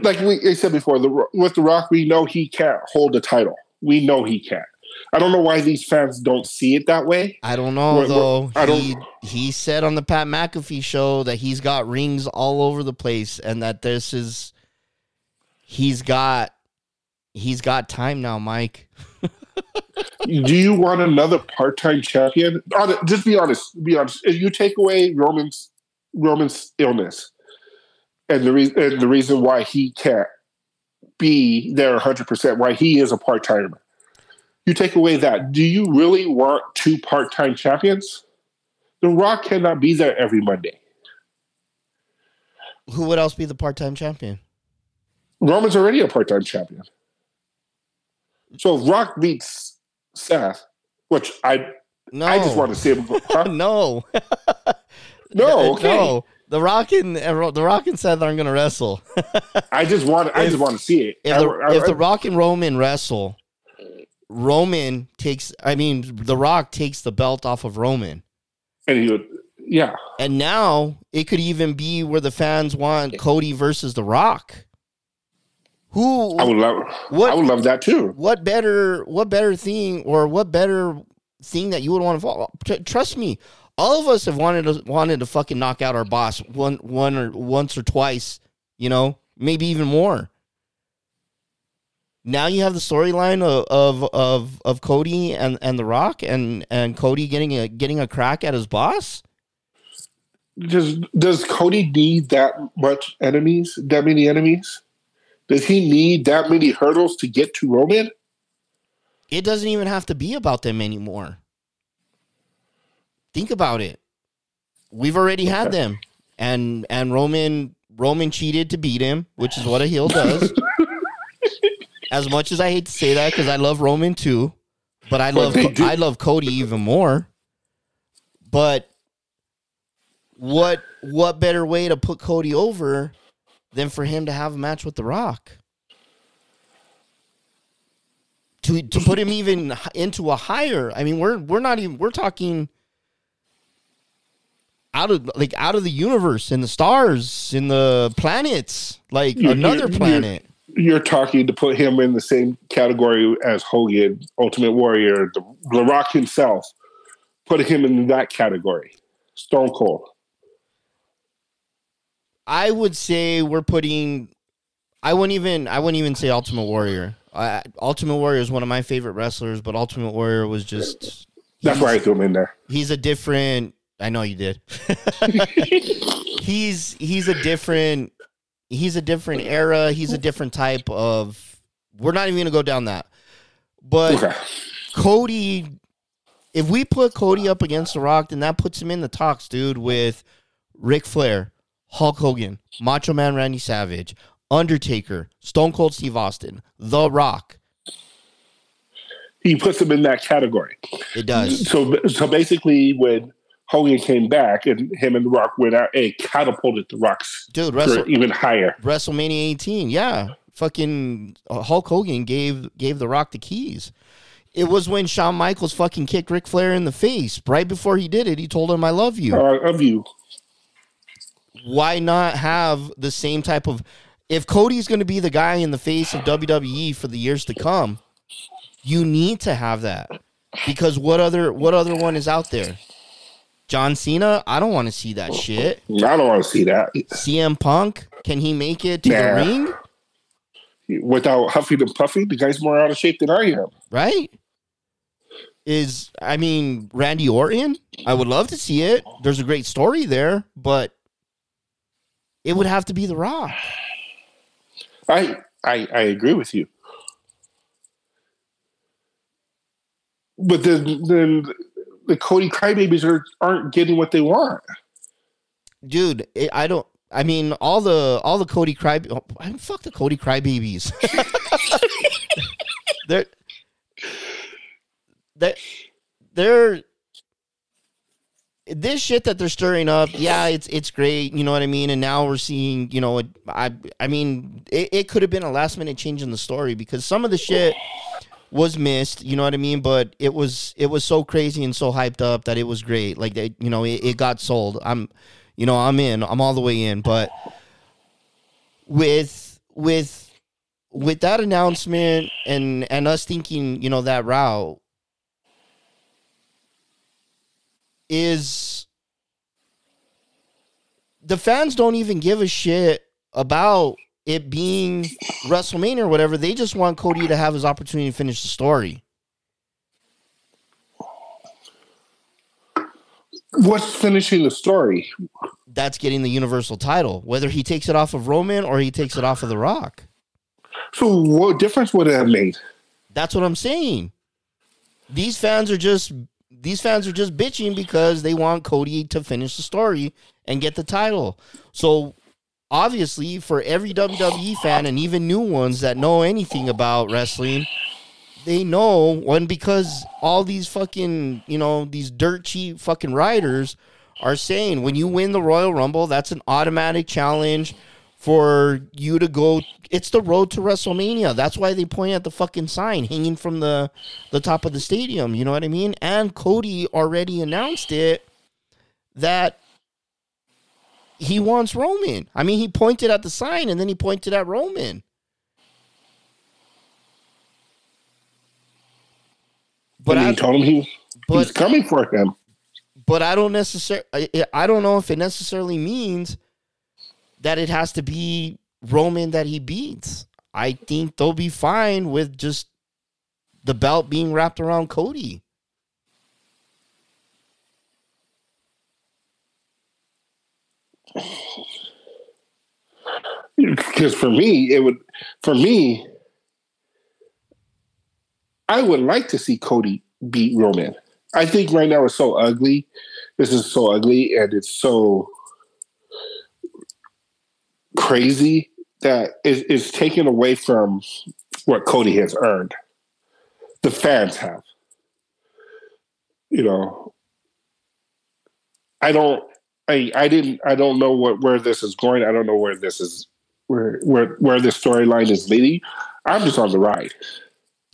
Like we I said before, the, with The Rock, we know he can't hold the title. We know he can't. I don't know why these fans don't see it that way. I don't know We're- we're- though. I don't- he he said on the Pat McAfee show that he's got rings all over the place and that this is he's got he's got time now, Mike. Do you want another part-time champion? Just be honest. Be honest. If you take away Roman's Roman's illness and the reason and the reason why he can't be there 100 percent, why he is a part timer. You take away that. Do you really want two part-time champions? The Rock cannot be there every Monday. Who would else be the part-time champion? Roman's already a part-time champion. So if Rock beats Seth, which I No. I just want to see him. Huh? no. No, okay. No. The Rock and the Rock and Seth aren't going to wrestle. I just want. I If- just want to see it. if I- the, I- if the Rock and Roman wrestle, Roman takes. I mean, the Rock takes the belt off of Roman, and he would, yeah, and now it could even be where the fans want Cody versus the Rock. Who? I would love. What- I would love that too. what better? What better thing, or what better thing that you would want to follow? Tr- trust me, all of us have wanted to wanted to fucking knock out our boss one one or once or twice. You know, maybe even more. Now you have the storyline of, of of of Cody and and The Rock and and Cody getting a getting a crack at his boss. Does Does Cody need that much enemies? That many enemies? Does he need that many hurdles to get to Roman? It doesn't even have to be about them anymore. Think about it. We've already had them, and and Roman Roman cheated to beat him, which is what a heel does. as much as I hate to say that, because I love Roman too, but I love Co- I love Cody even more. But what what better way to put Cody over than for him to have a match with The Rock? To to put him even into a higher. I mean, we're we're not even we're talking out of like out of the universe in the stars in the planets, like You- another you- you- planet. You're talking to put him in the same category as Hogan, Ultimate Warrior, the, the Rock himself. Put him in that category. Stone Cold. I would say we're putting. I wouldn't even. I wouldn't even say Ultimate Warrior. I, Ultimate Warrior is one of my favorite wrestlers, but Ultimate Warrior was just. That's why I threw him in there. He's a different. I know you did. he's he's a different. He's a different era. He's a different type of. We're not even gonna go down that. But Okay. Cody, if we put Cody up against The Rock, then that puts him in the talks, dude, with Ric Flair, Hulk Hogan, Macho Man Randy Savage, Undertaker, Stone Cold Steve Austin, The Rock. He puts him in that category. It does. So, so basically, when Hogan came back and him and The Rock went out, it catapulted The Rock's Dude, Wrestle, even higher. WrestleMania 18, yeah. Fucking uh, Hulk Hogan gave gave The Rock the keys. It was when Shawn Michaels fucking kicked Ric Flair in the face. Right before he did it, he told him, I love you. Uh, of you, why not have the same type of if Cody's going to be the guy in the face of WWE for the years to come, you need to have that. Because what other what other one is out there? John Cena, I don't want to see that oh, shit. I don't want to see that CM Punk, can he make it to Nah. the ring? without huffing and puffing. The guy's more out of shape than I am. Right? Is I mean Randy Orton? I would love to see it. There's a great story there, but it would have to be The Rock. I I, I agree with you. But then then the Cody crybabies are aren't getting what they want. dude it, i don't i mean all the all the cody cry oh, fuck the cody crybabies they're they're they're this shit that they're stirring up yeah it's it's great you know what i mean and now we're seeing you know i i mean it, it could have been a last minute change in the story because some of the shit was missed you know what i mean? But it was it was so crazy and so hyped up that it was great. Like they, you know it, it got sold. I'm you know i'm in. I'm all the way in. But with with with that announcement and and us thinking you know that route is the fans don't even give a shit about it being WrestleMania or whatever. They just want Cody to have his opportunity to finish the story. What's finishing the story? That's getting the Universal title, whether he takes it off of Roman or he takes it off of The Rock. So what difference would it have made? That's what I'm saying. These fans are just these fans are just bitching because they want Cody to finish the story and get the title. So obviously for every WWE fan and even new ones that know anything about wrestling, they know when because all these fucking, you know, these dirt cheap fucking writers are saying when you win the Royal Rumble, that's an automatic challenge for you to go it's the road to WrestleMania. That's why they point at the fucking sign hanging from the the top of the stadium, you know what I mean? And Cody already announced it that he wants Roman. I mean, he pointed at the sign and then he pointed at Roman. But and I, he told him he but- he's coming for him. but I don't necessarily I don't know if it necessarily means that it has to be Roman that he beats. I think they'll be fine with just the belt being wrapped around Cody. Because for me, it would for me, I would like to see Cody beat Roman. I think right now it's so ugly. This is so ugly and it's so crazy that it, it's taken away from what Cody has earned. The fans have. You know, I don't I I didn't I don't know what where this is going. I don't know where this is where where where this storyline is leading. I'm just on the ride.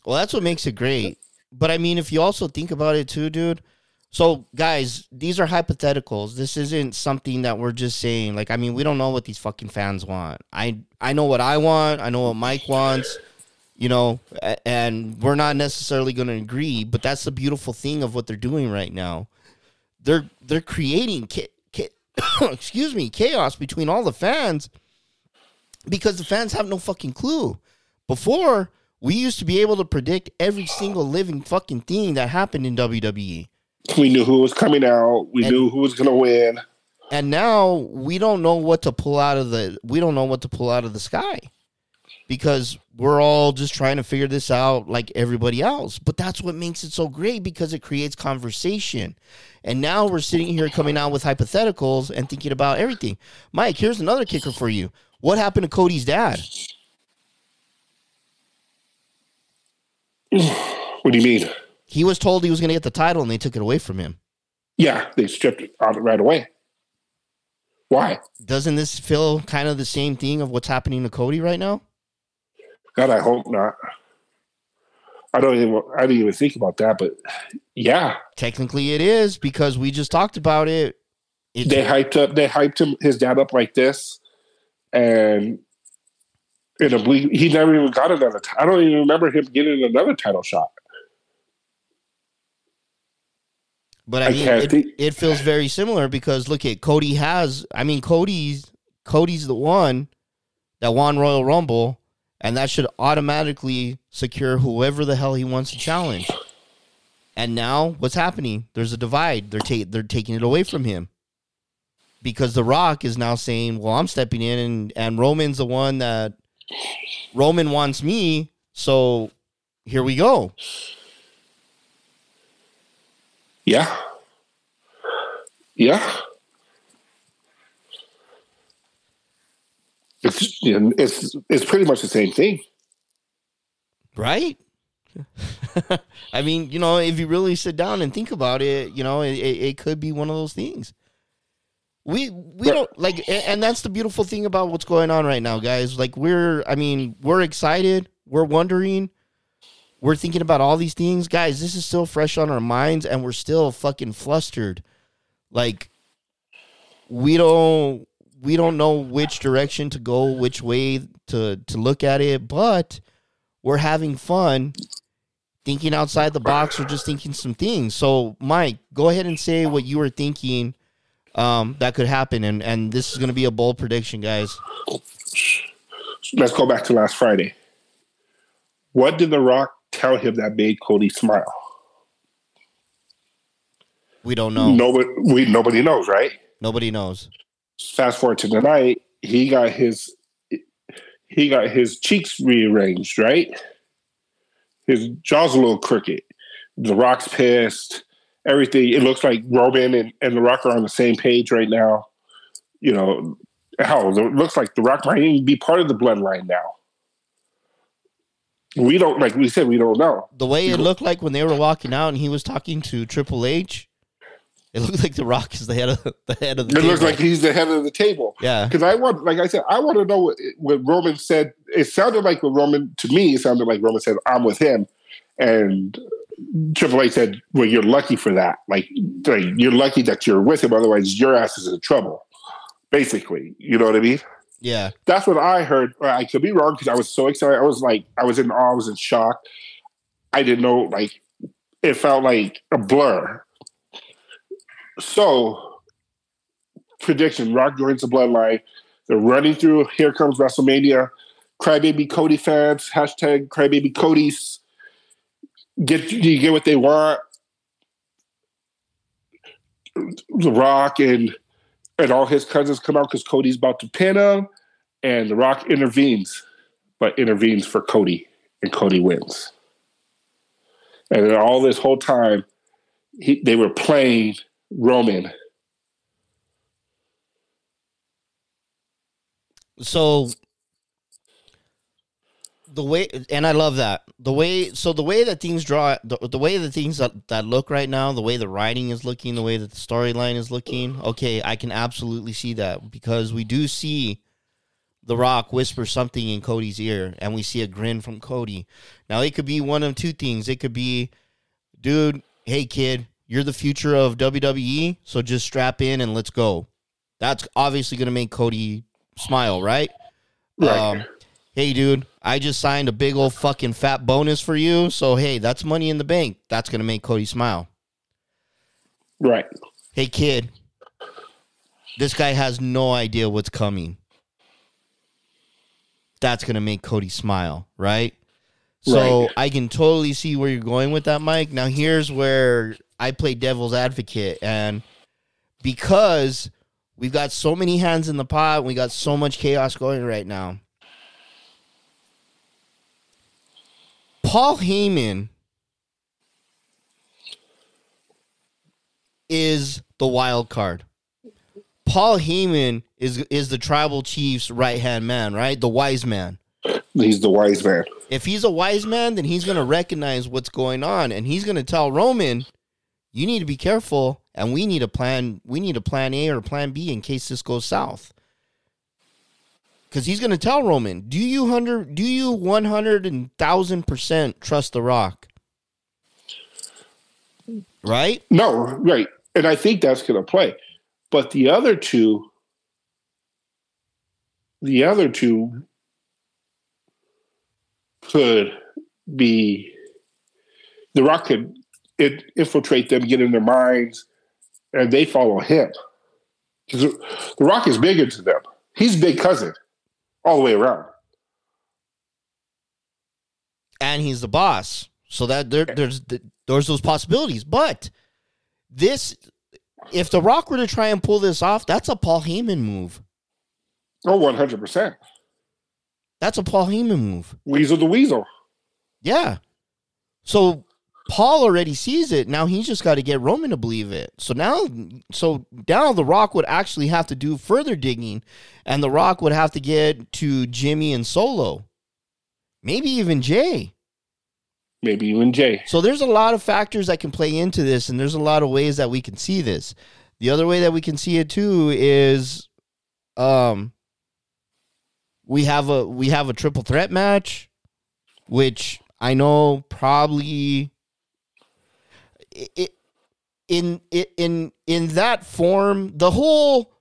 Well, that's what makes it great. But I mean, if you also think about it too, dude. So, guys, these are hypotheticals. This isn't something that we're just saying. Like, I mean, we don't know what these fucking fans want. I I know what I want. I know what Mike wants. You know, and we're not necessarily going to agree. But that's the beautiful thing of what they're doing right now. They're they're creating cha- excuse me chaos between all the fans because the fans have no fucking clue. Before, we used to be able to predict every single living fucking thing that happened in WWE. We knew who was coming out. We And- knew who was going to win. And now we don't know what to pull out of the we don't know what to pull out of the sky. Because we're all just trying to figure this out like everybody else. But that's what makes it so great because it creates conversation. And now we're sitting here coming out with hypotheticals and thinking about everything. Mike, here's another kicker for you. What happened to Cody's dad? What do you mean? He was told he was going to get the title and they took it away from him. Yeah, they stripped it out right away. Why? doesn't this feel kind of the same thing of what's happening to Cody right now? God, I hope not. I don't even. I didn't even think about that, but yeah, Technically, it is because we just talked about it. It's, they hyped up. They hyped him, his dad up like this, and in a bleak, he never even got another. T- I don't even remember him getting another title shot. But I, I mean, it, think- it feels very similar because look at Cody has. I mean, Cody's Cody's the one that won Royal Rumble, and that should automatically secure whoever the hell he wants to challenge. And now, what's happening? There's a divide. They're ta- they're taking it away from him because The Rock is now saying, "Well, I'm stepping in, and and Roman's the one that Roman wants me, so here we go." Yeah. Yeah. It's you know, it's it's pretty much the same thing. right? I mean, you know, if you really sit down and think about it, you know, it, it, could be one of those things. We we Right. don't like, and that's the beautiful thing about what's going on right now, guys. Like, we're, I mean, we're excited, we're wondering, we're thinking about all these things, guys. This is still fresh on our minds, and we're still fucking flustered. Like, we don't we don't know which direction to go, which way to to look at it, but we're having fun thinking outside the box or just thinking some things. So, Mike, go ahead and say what you were thinking um, that could happen, and and this is going to be a bold prediction, guys. Let's go back to last Friday. What did The Rock tell him that made Cody smile? We don't know. Nobody we nobody knows, right? Nobody knows. Fast forward to tonight, he got his he got his cheeks rearranged, right? His jaw's a little crooked. The Rock's pissed. Everything. It looks like Roman and, and The Rock are on the same page right now. You know, hell, it looks like The Rock might even be part of the bloodline now. We don't, like we said, we don't know. The way it looked like when they were walking out and he was talking to Triple H, it looked like The Rock is the head of the head of the. It looks table. like he's the head of the table. yeah, Because I want, like I said, I want to know what, what Roman said. It sounded like what Roman, to me, it sounded like Roman said, I'm with him. And Triple H said, Well, you're lucky for that. Like, like, you're lucky that you're with him. Otherwise, your ass is in trouble. Basically. You know what I mean? yeah. That's what I heard. I could be wrong because I was so excited. I was like, I was in awe. I was in shock. I didn't know, like, it felt like a blur. So, prediction Rock joins the bloodline. They're running through. Here comes WrestleMania. Crybaby Cody fans. Hashtag Crybaby Cody's. Get do you get what they want. The Rock and and all his cousins come out because Cody's about to pin him, and The Rock intervenes, but intervenes for Cody, and Cody wins. And all this whole time, he, they were playing Roman. so the way and i love that. The way so the way that things draw the, the way the things that, that look right now the way the writing is looking the way that the storyline is looking okay i can absolutely see that because we do see the rock whisper something in cody's ear and we see a grin from cody. Now it could be one of two things. It could be dude hey kid you're the future of wwe so just strap in and let's go that's obviously going to make cody smile right Right. um, hey, dude, I just signed a big old fucking fat bonus for you. So, hey, that's money in the bank. That's going to make Cody smile. right. Hey, kid, this guy has no idea what's coming. That's going to make Cody smile, right? So, Right. I can totally see where you're going with that, Mike. Now, here's where I play devil's advocate. And because we've got so many hands in the pot, we got so much chaos going right now. Paul Heyman is the wild card. Paul Heyman is is the tribal chief's right hand man, right? The wise man. He's the wise man. If he's a wise man, then he's gonna recognize what's going on, and he's gonna tell Roman, "You need to be careful, and we need a plan. We need a plan A or plan B in case this goes south." Because he's gonna tell Roman, "Do you hundred? Do you one hundred and thousand percent trust The Rock?" Right? No, right. And I think that's going to play. But the other two, the other two could be, The Rock could it infiltrate them, get in their minds, and they follow him. Because The Rock is big into them. He's big cousin all the way around. and he's the boss. So that there, there's there's those possibilities. But this, if The Rock were to try and pull this off, that's a Paul Heyman move. Oh, 100%. That's a Paul Heyman move. Weasel the Weasel. Yeah. So Paul already sees it. Now he's just got to get Roman to believe it. So now, so now The Rock would actually have to do further digging, and The Rock would have to get to Jimmy and Solo, maybe even Jey. Maybe even Jey. So there's a lot of factors that can play into this, and there's a lot of ways that we can see this. The other way that we can see it too is, um, we have a we have a triple threat match, which I know probably it, in in in that form, the whole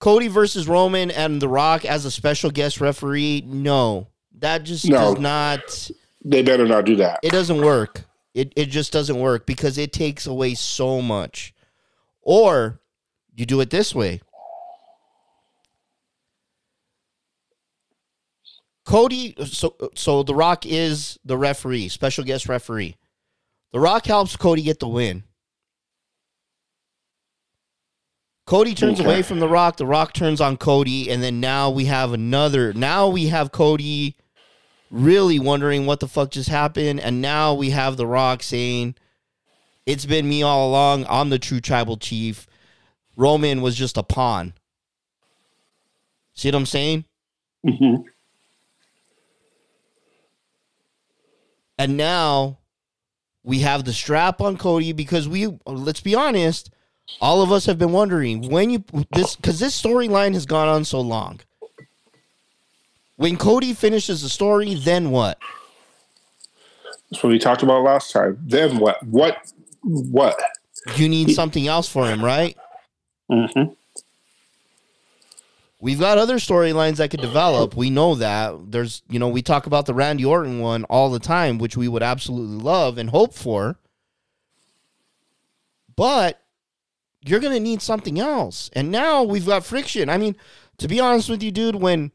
Cody versus Roman and The Rock as a special guest referee, no, that just No. does not They better not do that. it doesn't work. It it just doesn't work because it takes away so much. Or you do it this way. Cody so so The Rock is the referee, special guest referee. The Rock helps Cody get the win. Cody turns Okay. away from The Rock, The Rock turns on Cody, and then now we have another now we have Cody really wondering what the fuck just happened. And now we have The Rock saying, It's been me all along. I'm the true tribal chief. Roman was just a pawn. See what I'm saying? hmm And now we have the strap on Cody because we, let's be honest, all of us have been wondering when you, this, because this storyline has gone on so long. When Cody finishes the story, then what? That's what we talked about last time. Then what? What? What? You need something else for him, right? hmm We've got other storylines that could develop. We know that. There's, you know, we talk about the Randy Orton one all the time, which we would absolutely love and hope for. But you're going to need something else. And now we've got friction. I mean, to be honest with you, dude, when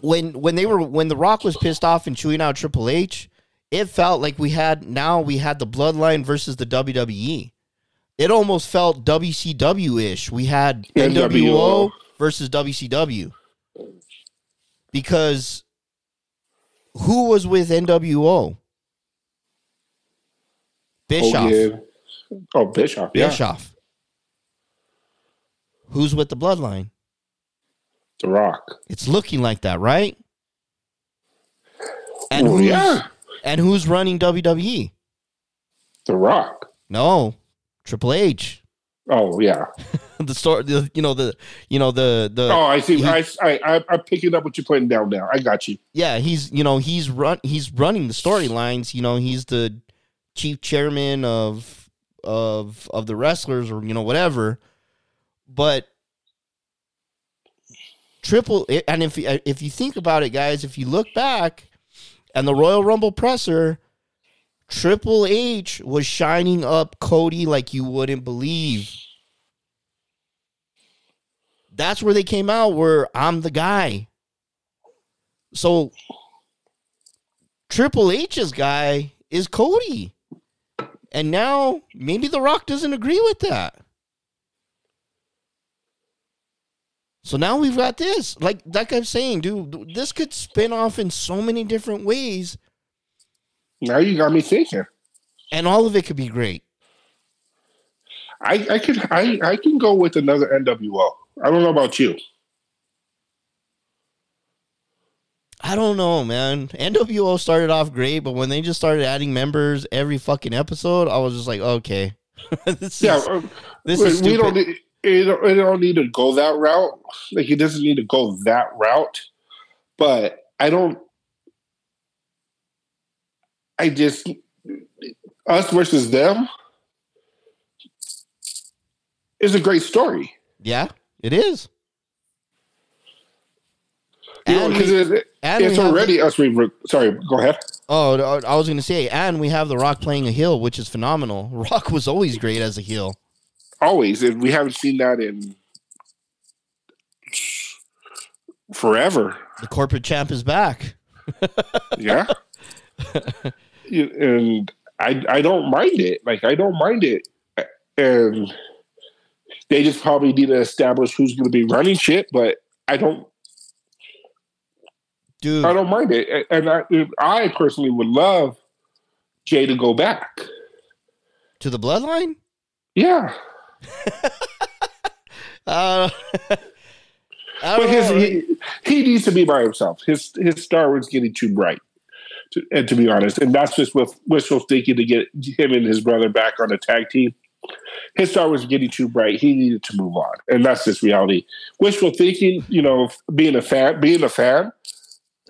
when when they were when The Rock was pissed off and chewing out Triple H, it felt like we had now we had the bloodline versus the WWE. It almost felt WCW ish. We had NWO NWO. Versus WCW. Because who was with NWO? Bischoff. Oh, Hogan. Oh, Bischoff. Yeah. Bischoff. Who's with the bloodline? The Rock. It's looking like that, right? And Well, who's, yeah. and who's running WWE? The Rock. No, Triple H. Oh yeah. the story, the, you know the, you know the the. Oh, I see. he- I, I, I, I'm picking up what you're putting down now. I got you. yeah, he's you know he's run he's running the storylines. You know he's the chief chairman of of of the wrestlers or you know whatever. But triple and if if you think about it, guys, if you look back and the Royal Rumble presser, Triple H was shining up Cody like you wouldn't believe. That's where they came out. Where I'm the guy. So Triple H's guy is Cody. And now maybe The Rock doesn't agree with that. So now we've got this. Like like I'm saying, dude, this could spin off in so many different ways, Now you got me thinking. and all of it could be great. I, I could I, I can go with another NWO. I don't know about you. I don't know, man. NWO started off great, but when they just started adding members every fucking episode, I was just like, okay, this Yeah, is uh, this we, is we don't need it, don't- it don't need to go that route. Like it doesn't need to go that route. But I don't. I just us versus them is a great story. Yeah, it is. You And we- it, and it's already us. We sorry. Go ahead. Oh, I was going to say, and we have The Rock playing a heel, which is phenomenal. Rock was always great as a heel. Always, and we haven't seen that in forever. The corporate champ is back. yeah, and I I don't mind it. Like I don't mind it, and they just probably need to establish who's going to be running shit. But I don't dude. I don't mind it, and I, I personally would love Jey to go back to the Bloodline. Yeah. uh, but his, he, he needs to be by himself. His his star was getting too bright, to, and to be honest, and that's just with wishful thinking to get him and his brother back on a tag team. His star was getting too bright. He needed to move on, and that's just reality. Wishful thinking, you know, being a fan, being a fan,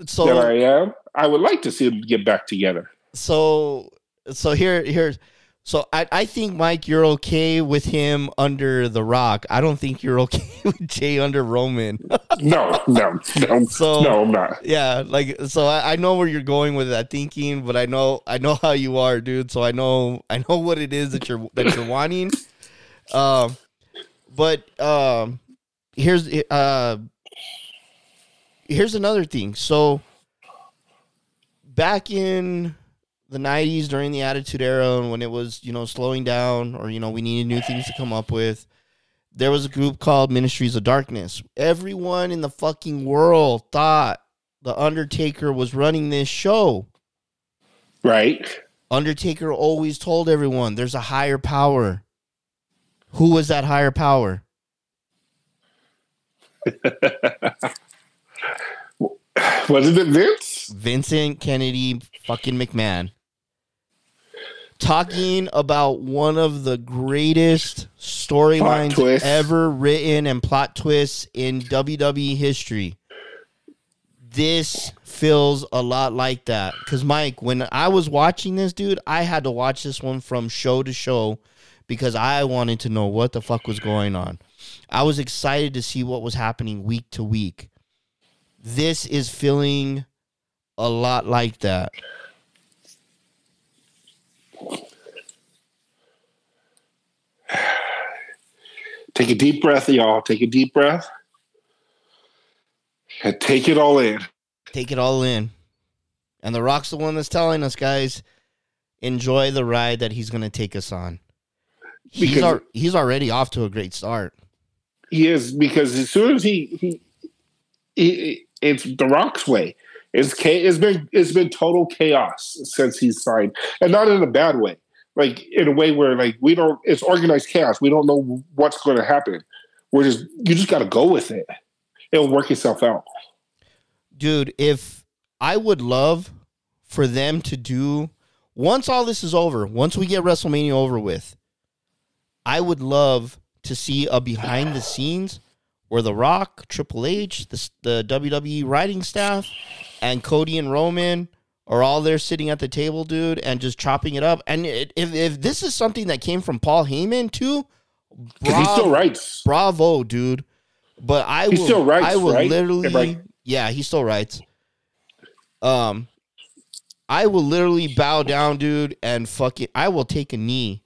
so that I am, I would like to see them get back together. So, so here, here's so I, I think Mike, you're okay with him under the Rock. I don't think you're okay with Jey under Roman. no, no, no. So no, I'm not. Yeah, like so I, I know where you're going with that thinking, but I know I know how you are, dude. So I know I know what it is that you're that you're wanting. Um, but um, here's uh here's another thing. So back in the 90s during the attitude era and when it was you know slowing down or you know we needed new things to come up with there was a group called ministries of darkness. Everyone in the fucking world thought the undertaker was running this show. Right. Undertaker always told everyone there's a higher power. Who was that higher power? Wasn't it vince? Vincent kennedy fucking mcmahon talking about one of the greatest storylines ever written and plot twists in WWE history. This feels a lot like that. Because, Mike, when I was watching this, dude, I had to watch this one from show to show because I wanted to know what the fuck was going on. I was excited to see what was happening week to week. This is feeling a lot like that. Take a deep breath, y'all. Take a deep breath. And take it all in. Take it all in. And The Rock's the one that's telling us, guys, enjoy the ride that he's going to take us on. He's, he's already off to a great start. He is because as soon as he he, he it's the Rock's way. It's it's been it's been total chaos since he's signed, and not in a bad way like in a way where like we don't it's organized chaos. We don't know what's going to happen. We're just you just got to go with it. It'll work itself out. Dude if i would love for them to do once all this is over once we get wrestlemania over with i would love to see a behind the scenes where the rock triple h the, the wwe writing staff and cody and roman are all there sitting at the table, dude, and just chopping it up. And it, if if this is something that came from Paul Heyman too, bravo, he still writes. Bravo, dude. But I he will, still writes. I will right? literally, yeah, he still writes. Um, I will literally bow down, dude, and fuck it. I will take a knee,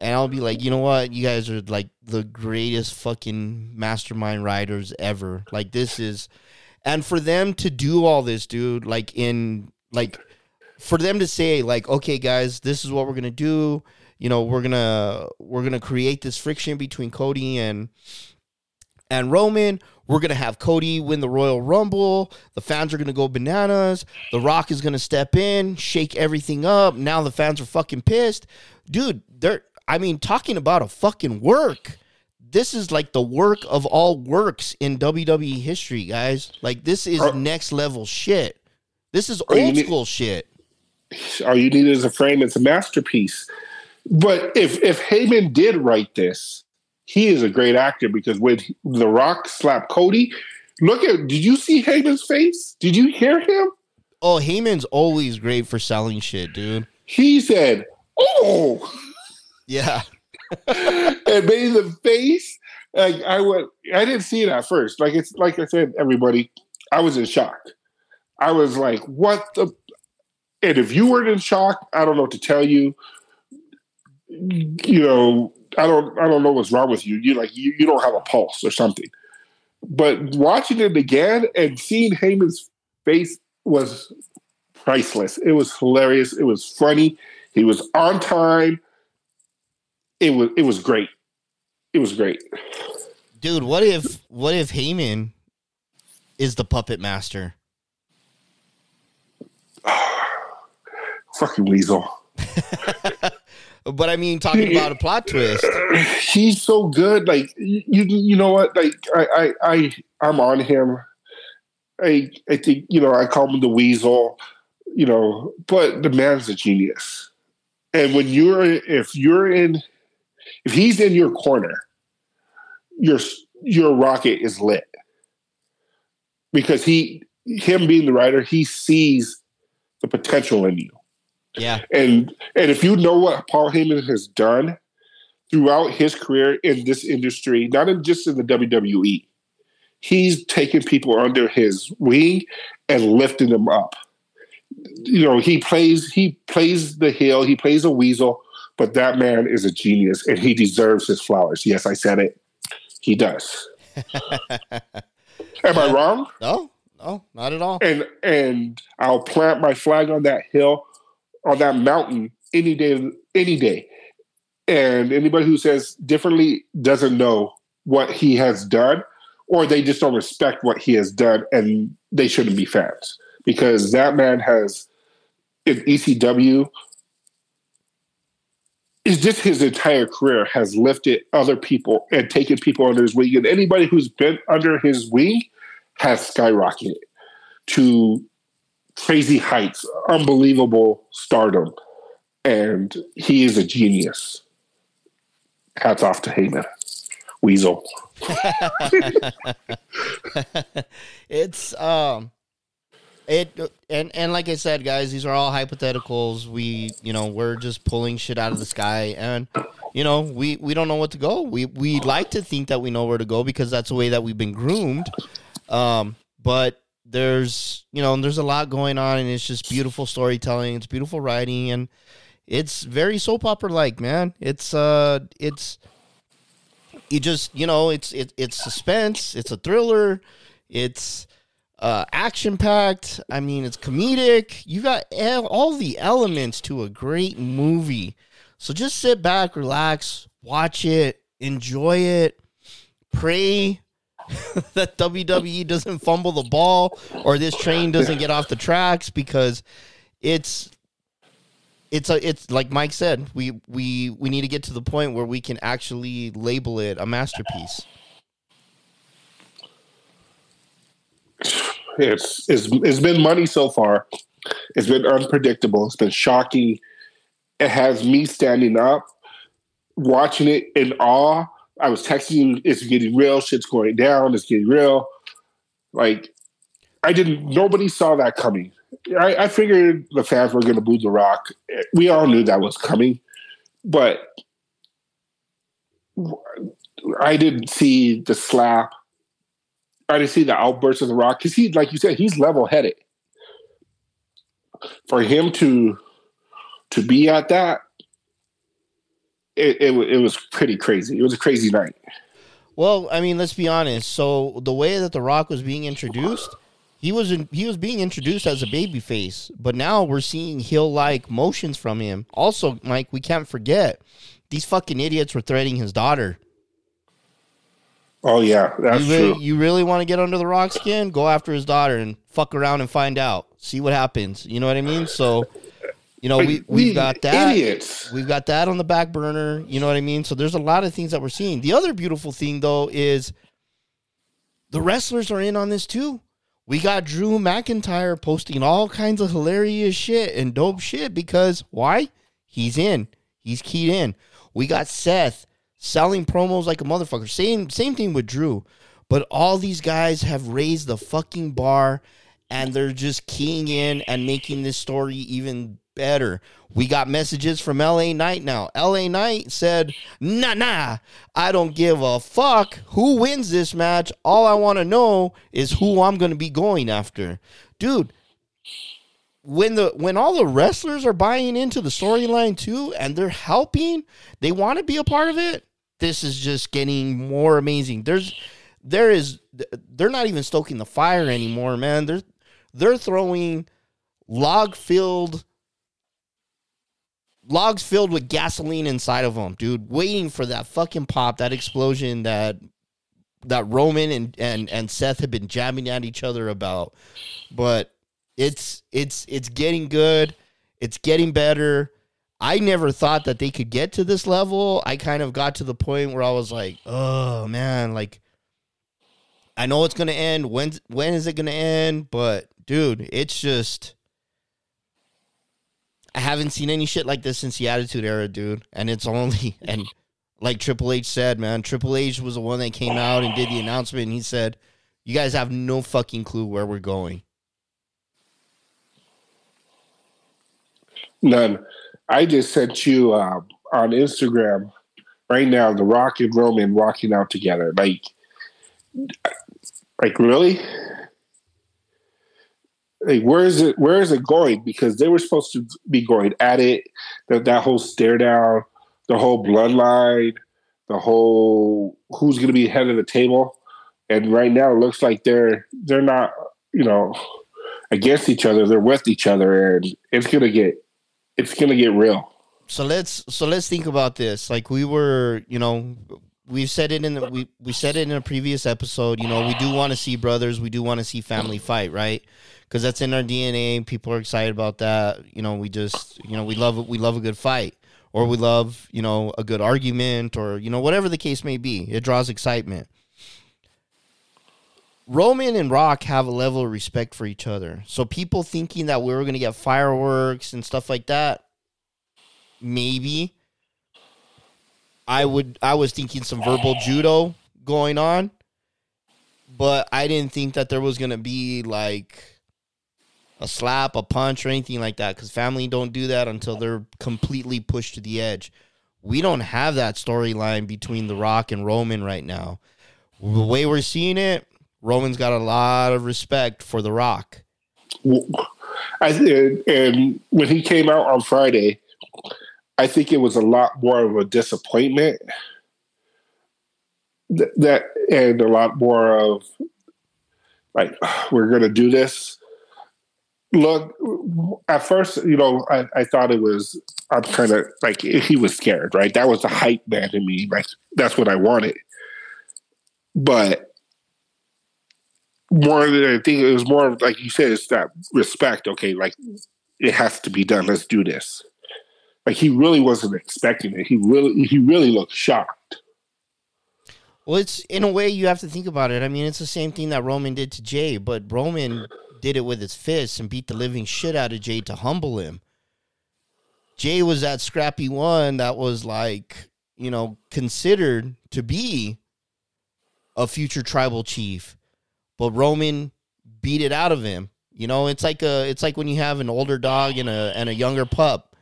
and I'll be like, you know what, you guys are like the greatest fucking mastermind writers ever. Like this is, and for them to do all this, dude, like in like for them to say like okay guys this is what we're gonna do. You know we're gonna we're gonna create this friction between cody and and roman. We're gonna have cody win the royal rumble. The fans are gonna go bananas. The rock is gonna step in shake everything up. Now the fans are fucking pissed. Dude they're i mean talking about a fucking work this is like the work of all works in WWE history, guys. Like this is next level shit. This is old need, school shit. All you need is a frame. It's a masterpiece. But if if Heyman did write this, he is a great actor because when The Rock slapped Cody, look at. Did you see Heyman's face? Did you hear him? Oh, Heyman's always great for selling shit, dude. He said, "Oh, yeah," and made the face. Like I went, I didn't see it at first. Like it's like I said, everybody, I was in shock. I was like, what the? And if you weren't in shock, I don't know what to tell you. You know, I don't I don't know what's wrong with you. You like you, you don't have a pulse or something. But watching it again and seeing Heyman's face was priceless. It was hilarious. It was funny. He was on time. It was it was great. It was great. Dude, what if what if Heyman is the puppet master? Fucking weasel. But I mean, talking about a plot twist. He's so good. Like you, you know what? Like I, I, I, I'm on him. I, I think you know I call him the weasel. You know, but the man's a genius. And when you're, if you're in, if he's in your corner, your your rocket is lit because he, him being the writer, he sees the potential in you. Yeah. And and if you know what Paul Heyman has done throughout his career in this industry, not in just in the WWE, he's taken people under his wing and lifting them up. You know, he plays he plays the heel, he plays a weasel, but that man is a genius and he deserves his flowers. Yes, I said it. He does. Am I wrong? No, no, not at all. and and I'll plant my flag on that hill, on that mountain any day, any day. And anybody who says differently doesn't know what he has done, or they just don't respect what he has done, and they shouldn't be fans because that man has in ECW. Is just his entire career has lifted other people and taken people under his wing, and anybody who's been under his wing has skyrocketed to crazy heights, unbelievable stardom, and he is a genius. Hats off to Heyman, Weasel. it's um it and and like I said, guys, these are all hypotheticals. We you know we're just pulling shit out of the sky, and you know we we don't know what to go. We we like to think that we know where to go because that's the way that we've been groomed. Um, but there's you know there's a lot going on, and it's just beautiful storytelling. It's beautiful writing, and it's very soap opera like. Man, it's uh it's it just you know it's it, it's suspense. It's a thriller. It's uh, action packed. I mean, it's comedic. You got all the elements to a great movie. So just sit back, relax, watch it, enjoy it, pray that WWE doesn't fumble the ball or this train doesn't get off the tracks because it's it's a it's like Mike said, we we we need to get to the point where we can actually label it a masterpiece. It's, it's it's been money so far. It's been unpredictable. It's been shocking. It has me standing up, watching it in awe. I was texting it's getting real, shit's going down, it's getting real. Like I didn't nobody saw that coming. I, I figured the fans were gonna boo the rock. We all knew that was coming, but I didn't see the slap. Didn't see the outburst of the rock because he, like you said, he's level headed. For him to to be at that, it, it it was pretty crazy. It was a crazy night. Well, I mean, let's be honest. So the way that The Rock was being introduced, he was in, he was being introduced as a baby face, but now we're seeing heel like motions from him. Also, Mike, we can't forget these fucking idiots were threatening his daughter. Oh yeah, that's you really, true. you really want to get under the rock skin? Go after his daughter and fuck around and find out. See what happens. You know what I mean? So, you know, we we've got that. idiots. We've got that on the back burner. You know what I mean? So there's a lot of things that we're seeing. The other beautiful thing though is the wrestlers are in on this too. We got Drew McIntyre posting all kinds of hilarious shit and dope shit because why? He's in. He's keyed in. We got Seth selling promos like a motherfucker. Same same thing with Drew. But all these guys have raised the fucking bar and they're just keying in and making this story even better. We got messages from LA Knight now. LA Knight said, nah, nah, I don't give a fuck who wins this match. All I want to know is who I'm going to be going after. Dude, when the when all the wrestlers are buying into the storyline too and they're helping, they want to be a part of it. This is just getting more amazing. There's there is they're not even stoking the fire anymore, man. They're they're throwing log filled logs filled with gasoline inside of them, dude, waiting for that fucking pop, that explosion that that Roman and and and Seth have been jabbing at each other about. But it's it's it's getting good. It's getting better. I never thought that they could get to this level. I kind of got to the point where I was like, "Oh man, like I know it's to end. When when is it to end?" But dude, it's just I haven't seen any shit like this since the Attitude Era, dude. And it's only and like Triple H said, man, Triple H was the one that came out and did the announcement, and he said, "You guys have no fucking clue where we're going." None. I just sent you uh, on Instagram right now the Rock and Roman walking out together. Like, like really? Like, where is it? Where is it going? Because they were supposed to be going at it. That that whole stare down, the whole bloodline, the whole who's going to be head of the table. And right now, it looks like they're they're not, you know, against each other. They're with each other, and it's going to get it's gonna get real. So let's so let's think about this. Like we were, you know, we've said it in the, we we said it in a previous episode. You know, we do want to see brothers. We do want to see family fight, right? Because that's in our DNA. People are excited about that. You know, we just you know we love we love a good fight, or we love you know a good argument, or you know whatever the case may be. It draws excitement. Roman and Rock have a level of respect for each other. So people thinking that we were going to get fireworks and stuff like that, maybe. I would I was thinking some verbal judo going on, but I didn't think that there was going to be like a slap, a punch or anything like that cuz family don't do that until they're completely pushed to the edge. We don't have that storyline between The Rock and Roman right now. The way we're seeing it, Roman's got a lot of respect for The Rock. I and when he came out on Friday, I think it was a lot more of a disappointment that and a lot more of like we're gonna do this. Look, at first, you know, I, I thought it was I'm kind of like he was scared, right? That was the hype man in me. That's what I wanted, but more than I think it was more like you said, it's that respect. Okay, like it has to be done. Let's do this. Like he really wasn't expecting it. He really he really looked shocked. Well, it's in a way you have to think about it. I mean, it's the same thing that Roman did to Jey, but Roman did it with his fists and beat the living shit out of Jey to humble him. Jey was that scrappy one that was like, you know, considered to be a future tribal chief but Roman beat it out of him. You know, it's like a it's like when you have an older dog and a and a younger pup.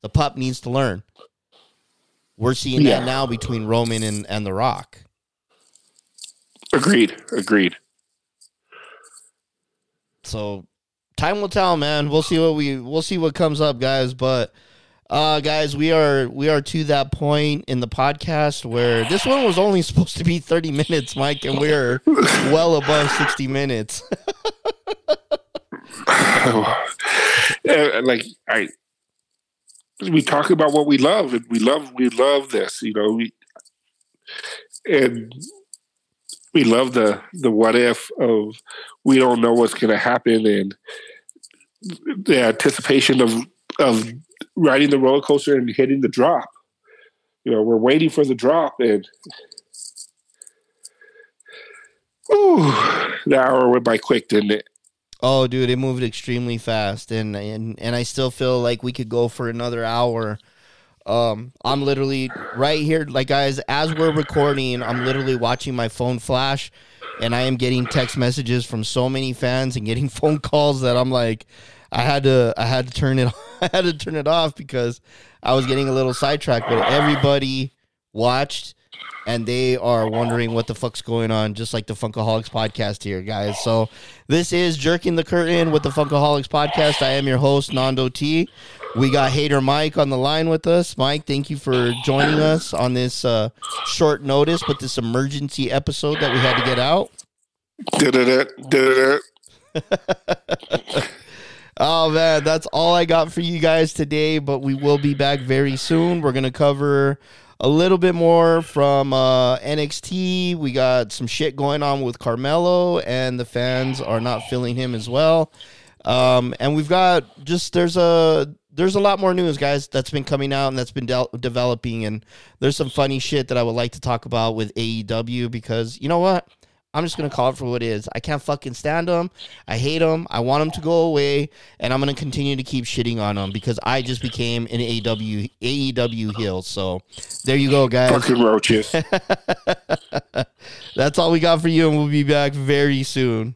The pup needs to learn. We're seeing yeah. that now between Roman and, and The Rock. Agreed. Agreed. So time will tell, man. We'll see what we we'll see what comes up, guys. But uh, guys, we are we are to that point in the podcast where this one was only supposed to be 30 minutes, Mike, and we're well above 60 minutes. like I we talk about what we love and we love we love this, you know, we and we love the the what if of we don't know what's going to happen and the anticipation of of riding the roller coaster and hitting the drop. You know, we're waiting for the drop, and ooh, the hour went by quick, didn't it? Oh, dude, it moved extremely fast, and and and I still feel like we could go for another hour. Um, I'm literally right here, like guys, as we're recording, I'm literally watching my phone flash, and I am getting text messages from so many fans and getting phone calls that I'm like, I had to I had to turn it I had to turn it off because I was getting a little sidetracked. But everybody watched and they are wondering what the fuck's going on, just like the Funkaholiks podcast here, guys. So this is Jerking the Curtain with the Funkaholiks podcast. I am your host, Nando T. We got Hater Mike on the line with us. Mike, thank you for joining us on this uh, short notice, but this emergency episode that we had to get out. Did it? Did it? Oh man, that's all I got for you guys today. But we will be back very soon. We're gonna cover a little bit more from uh, NXT. We got some shit going on with Carmelo, and the fans are not feeling him as well. Um, and we've got just there's a there's a lot more news, guys, that's been coming out and that's been de- developing, and there's some funny shit that I would like to talk about with AEW because you know what. I'm just gonna call it for what it is. I can't fucking stand them. I hate them. I want them to go away, and I'm gonna continue to keep shitting on them because I just became an AEW AEW heel. So there you go, guys. Fucking roaches. That's all we got for you, and we'll be back very soon.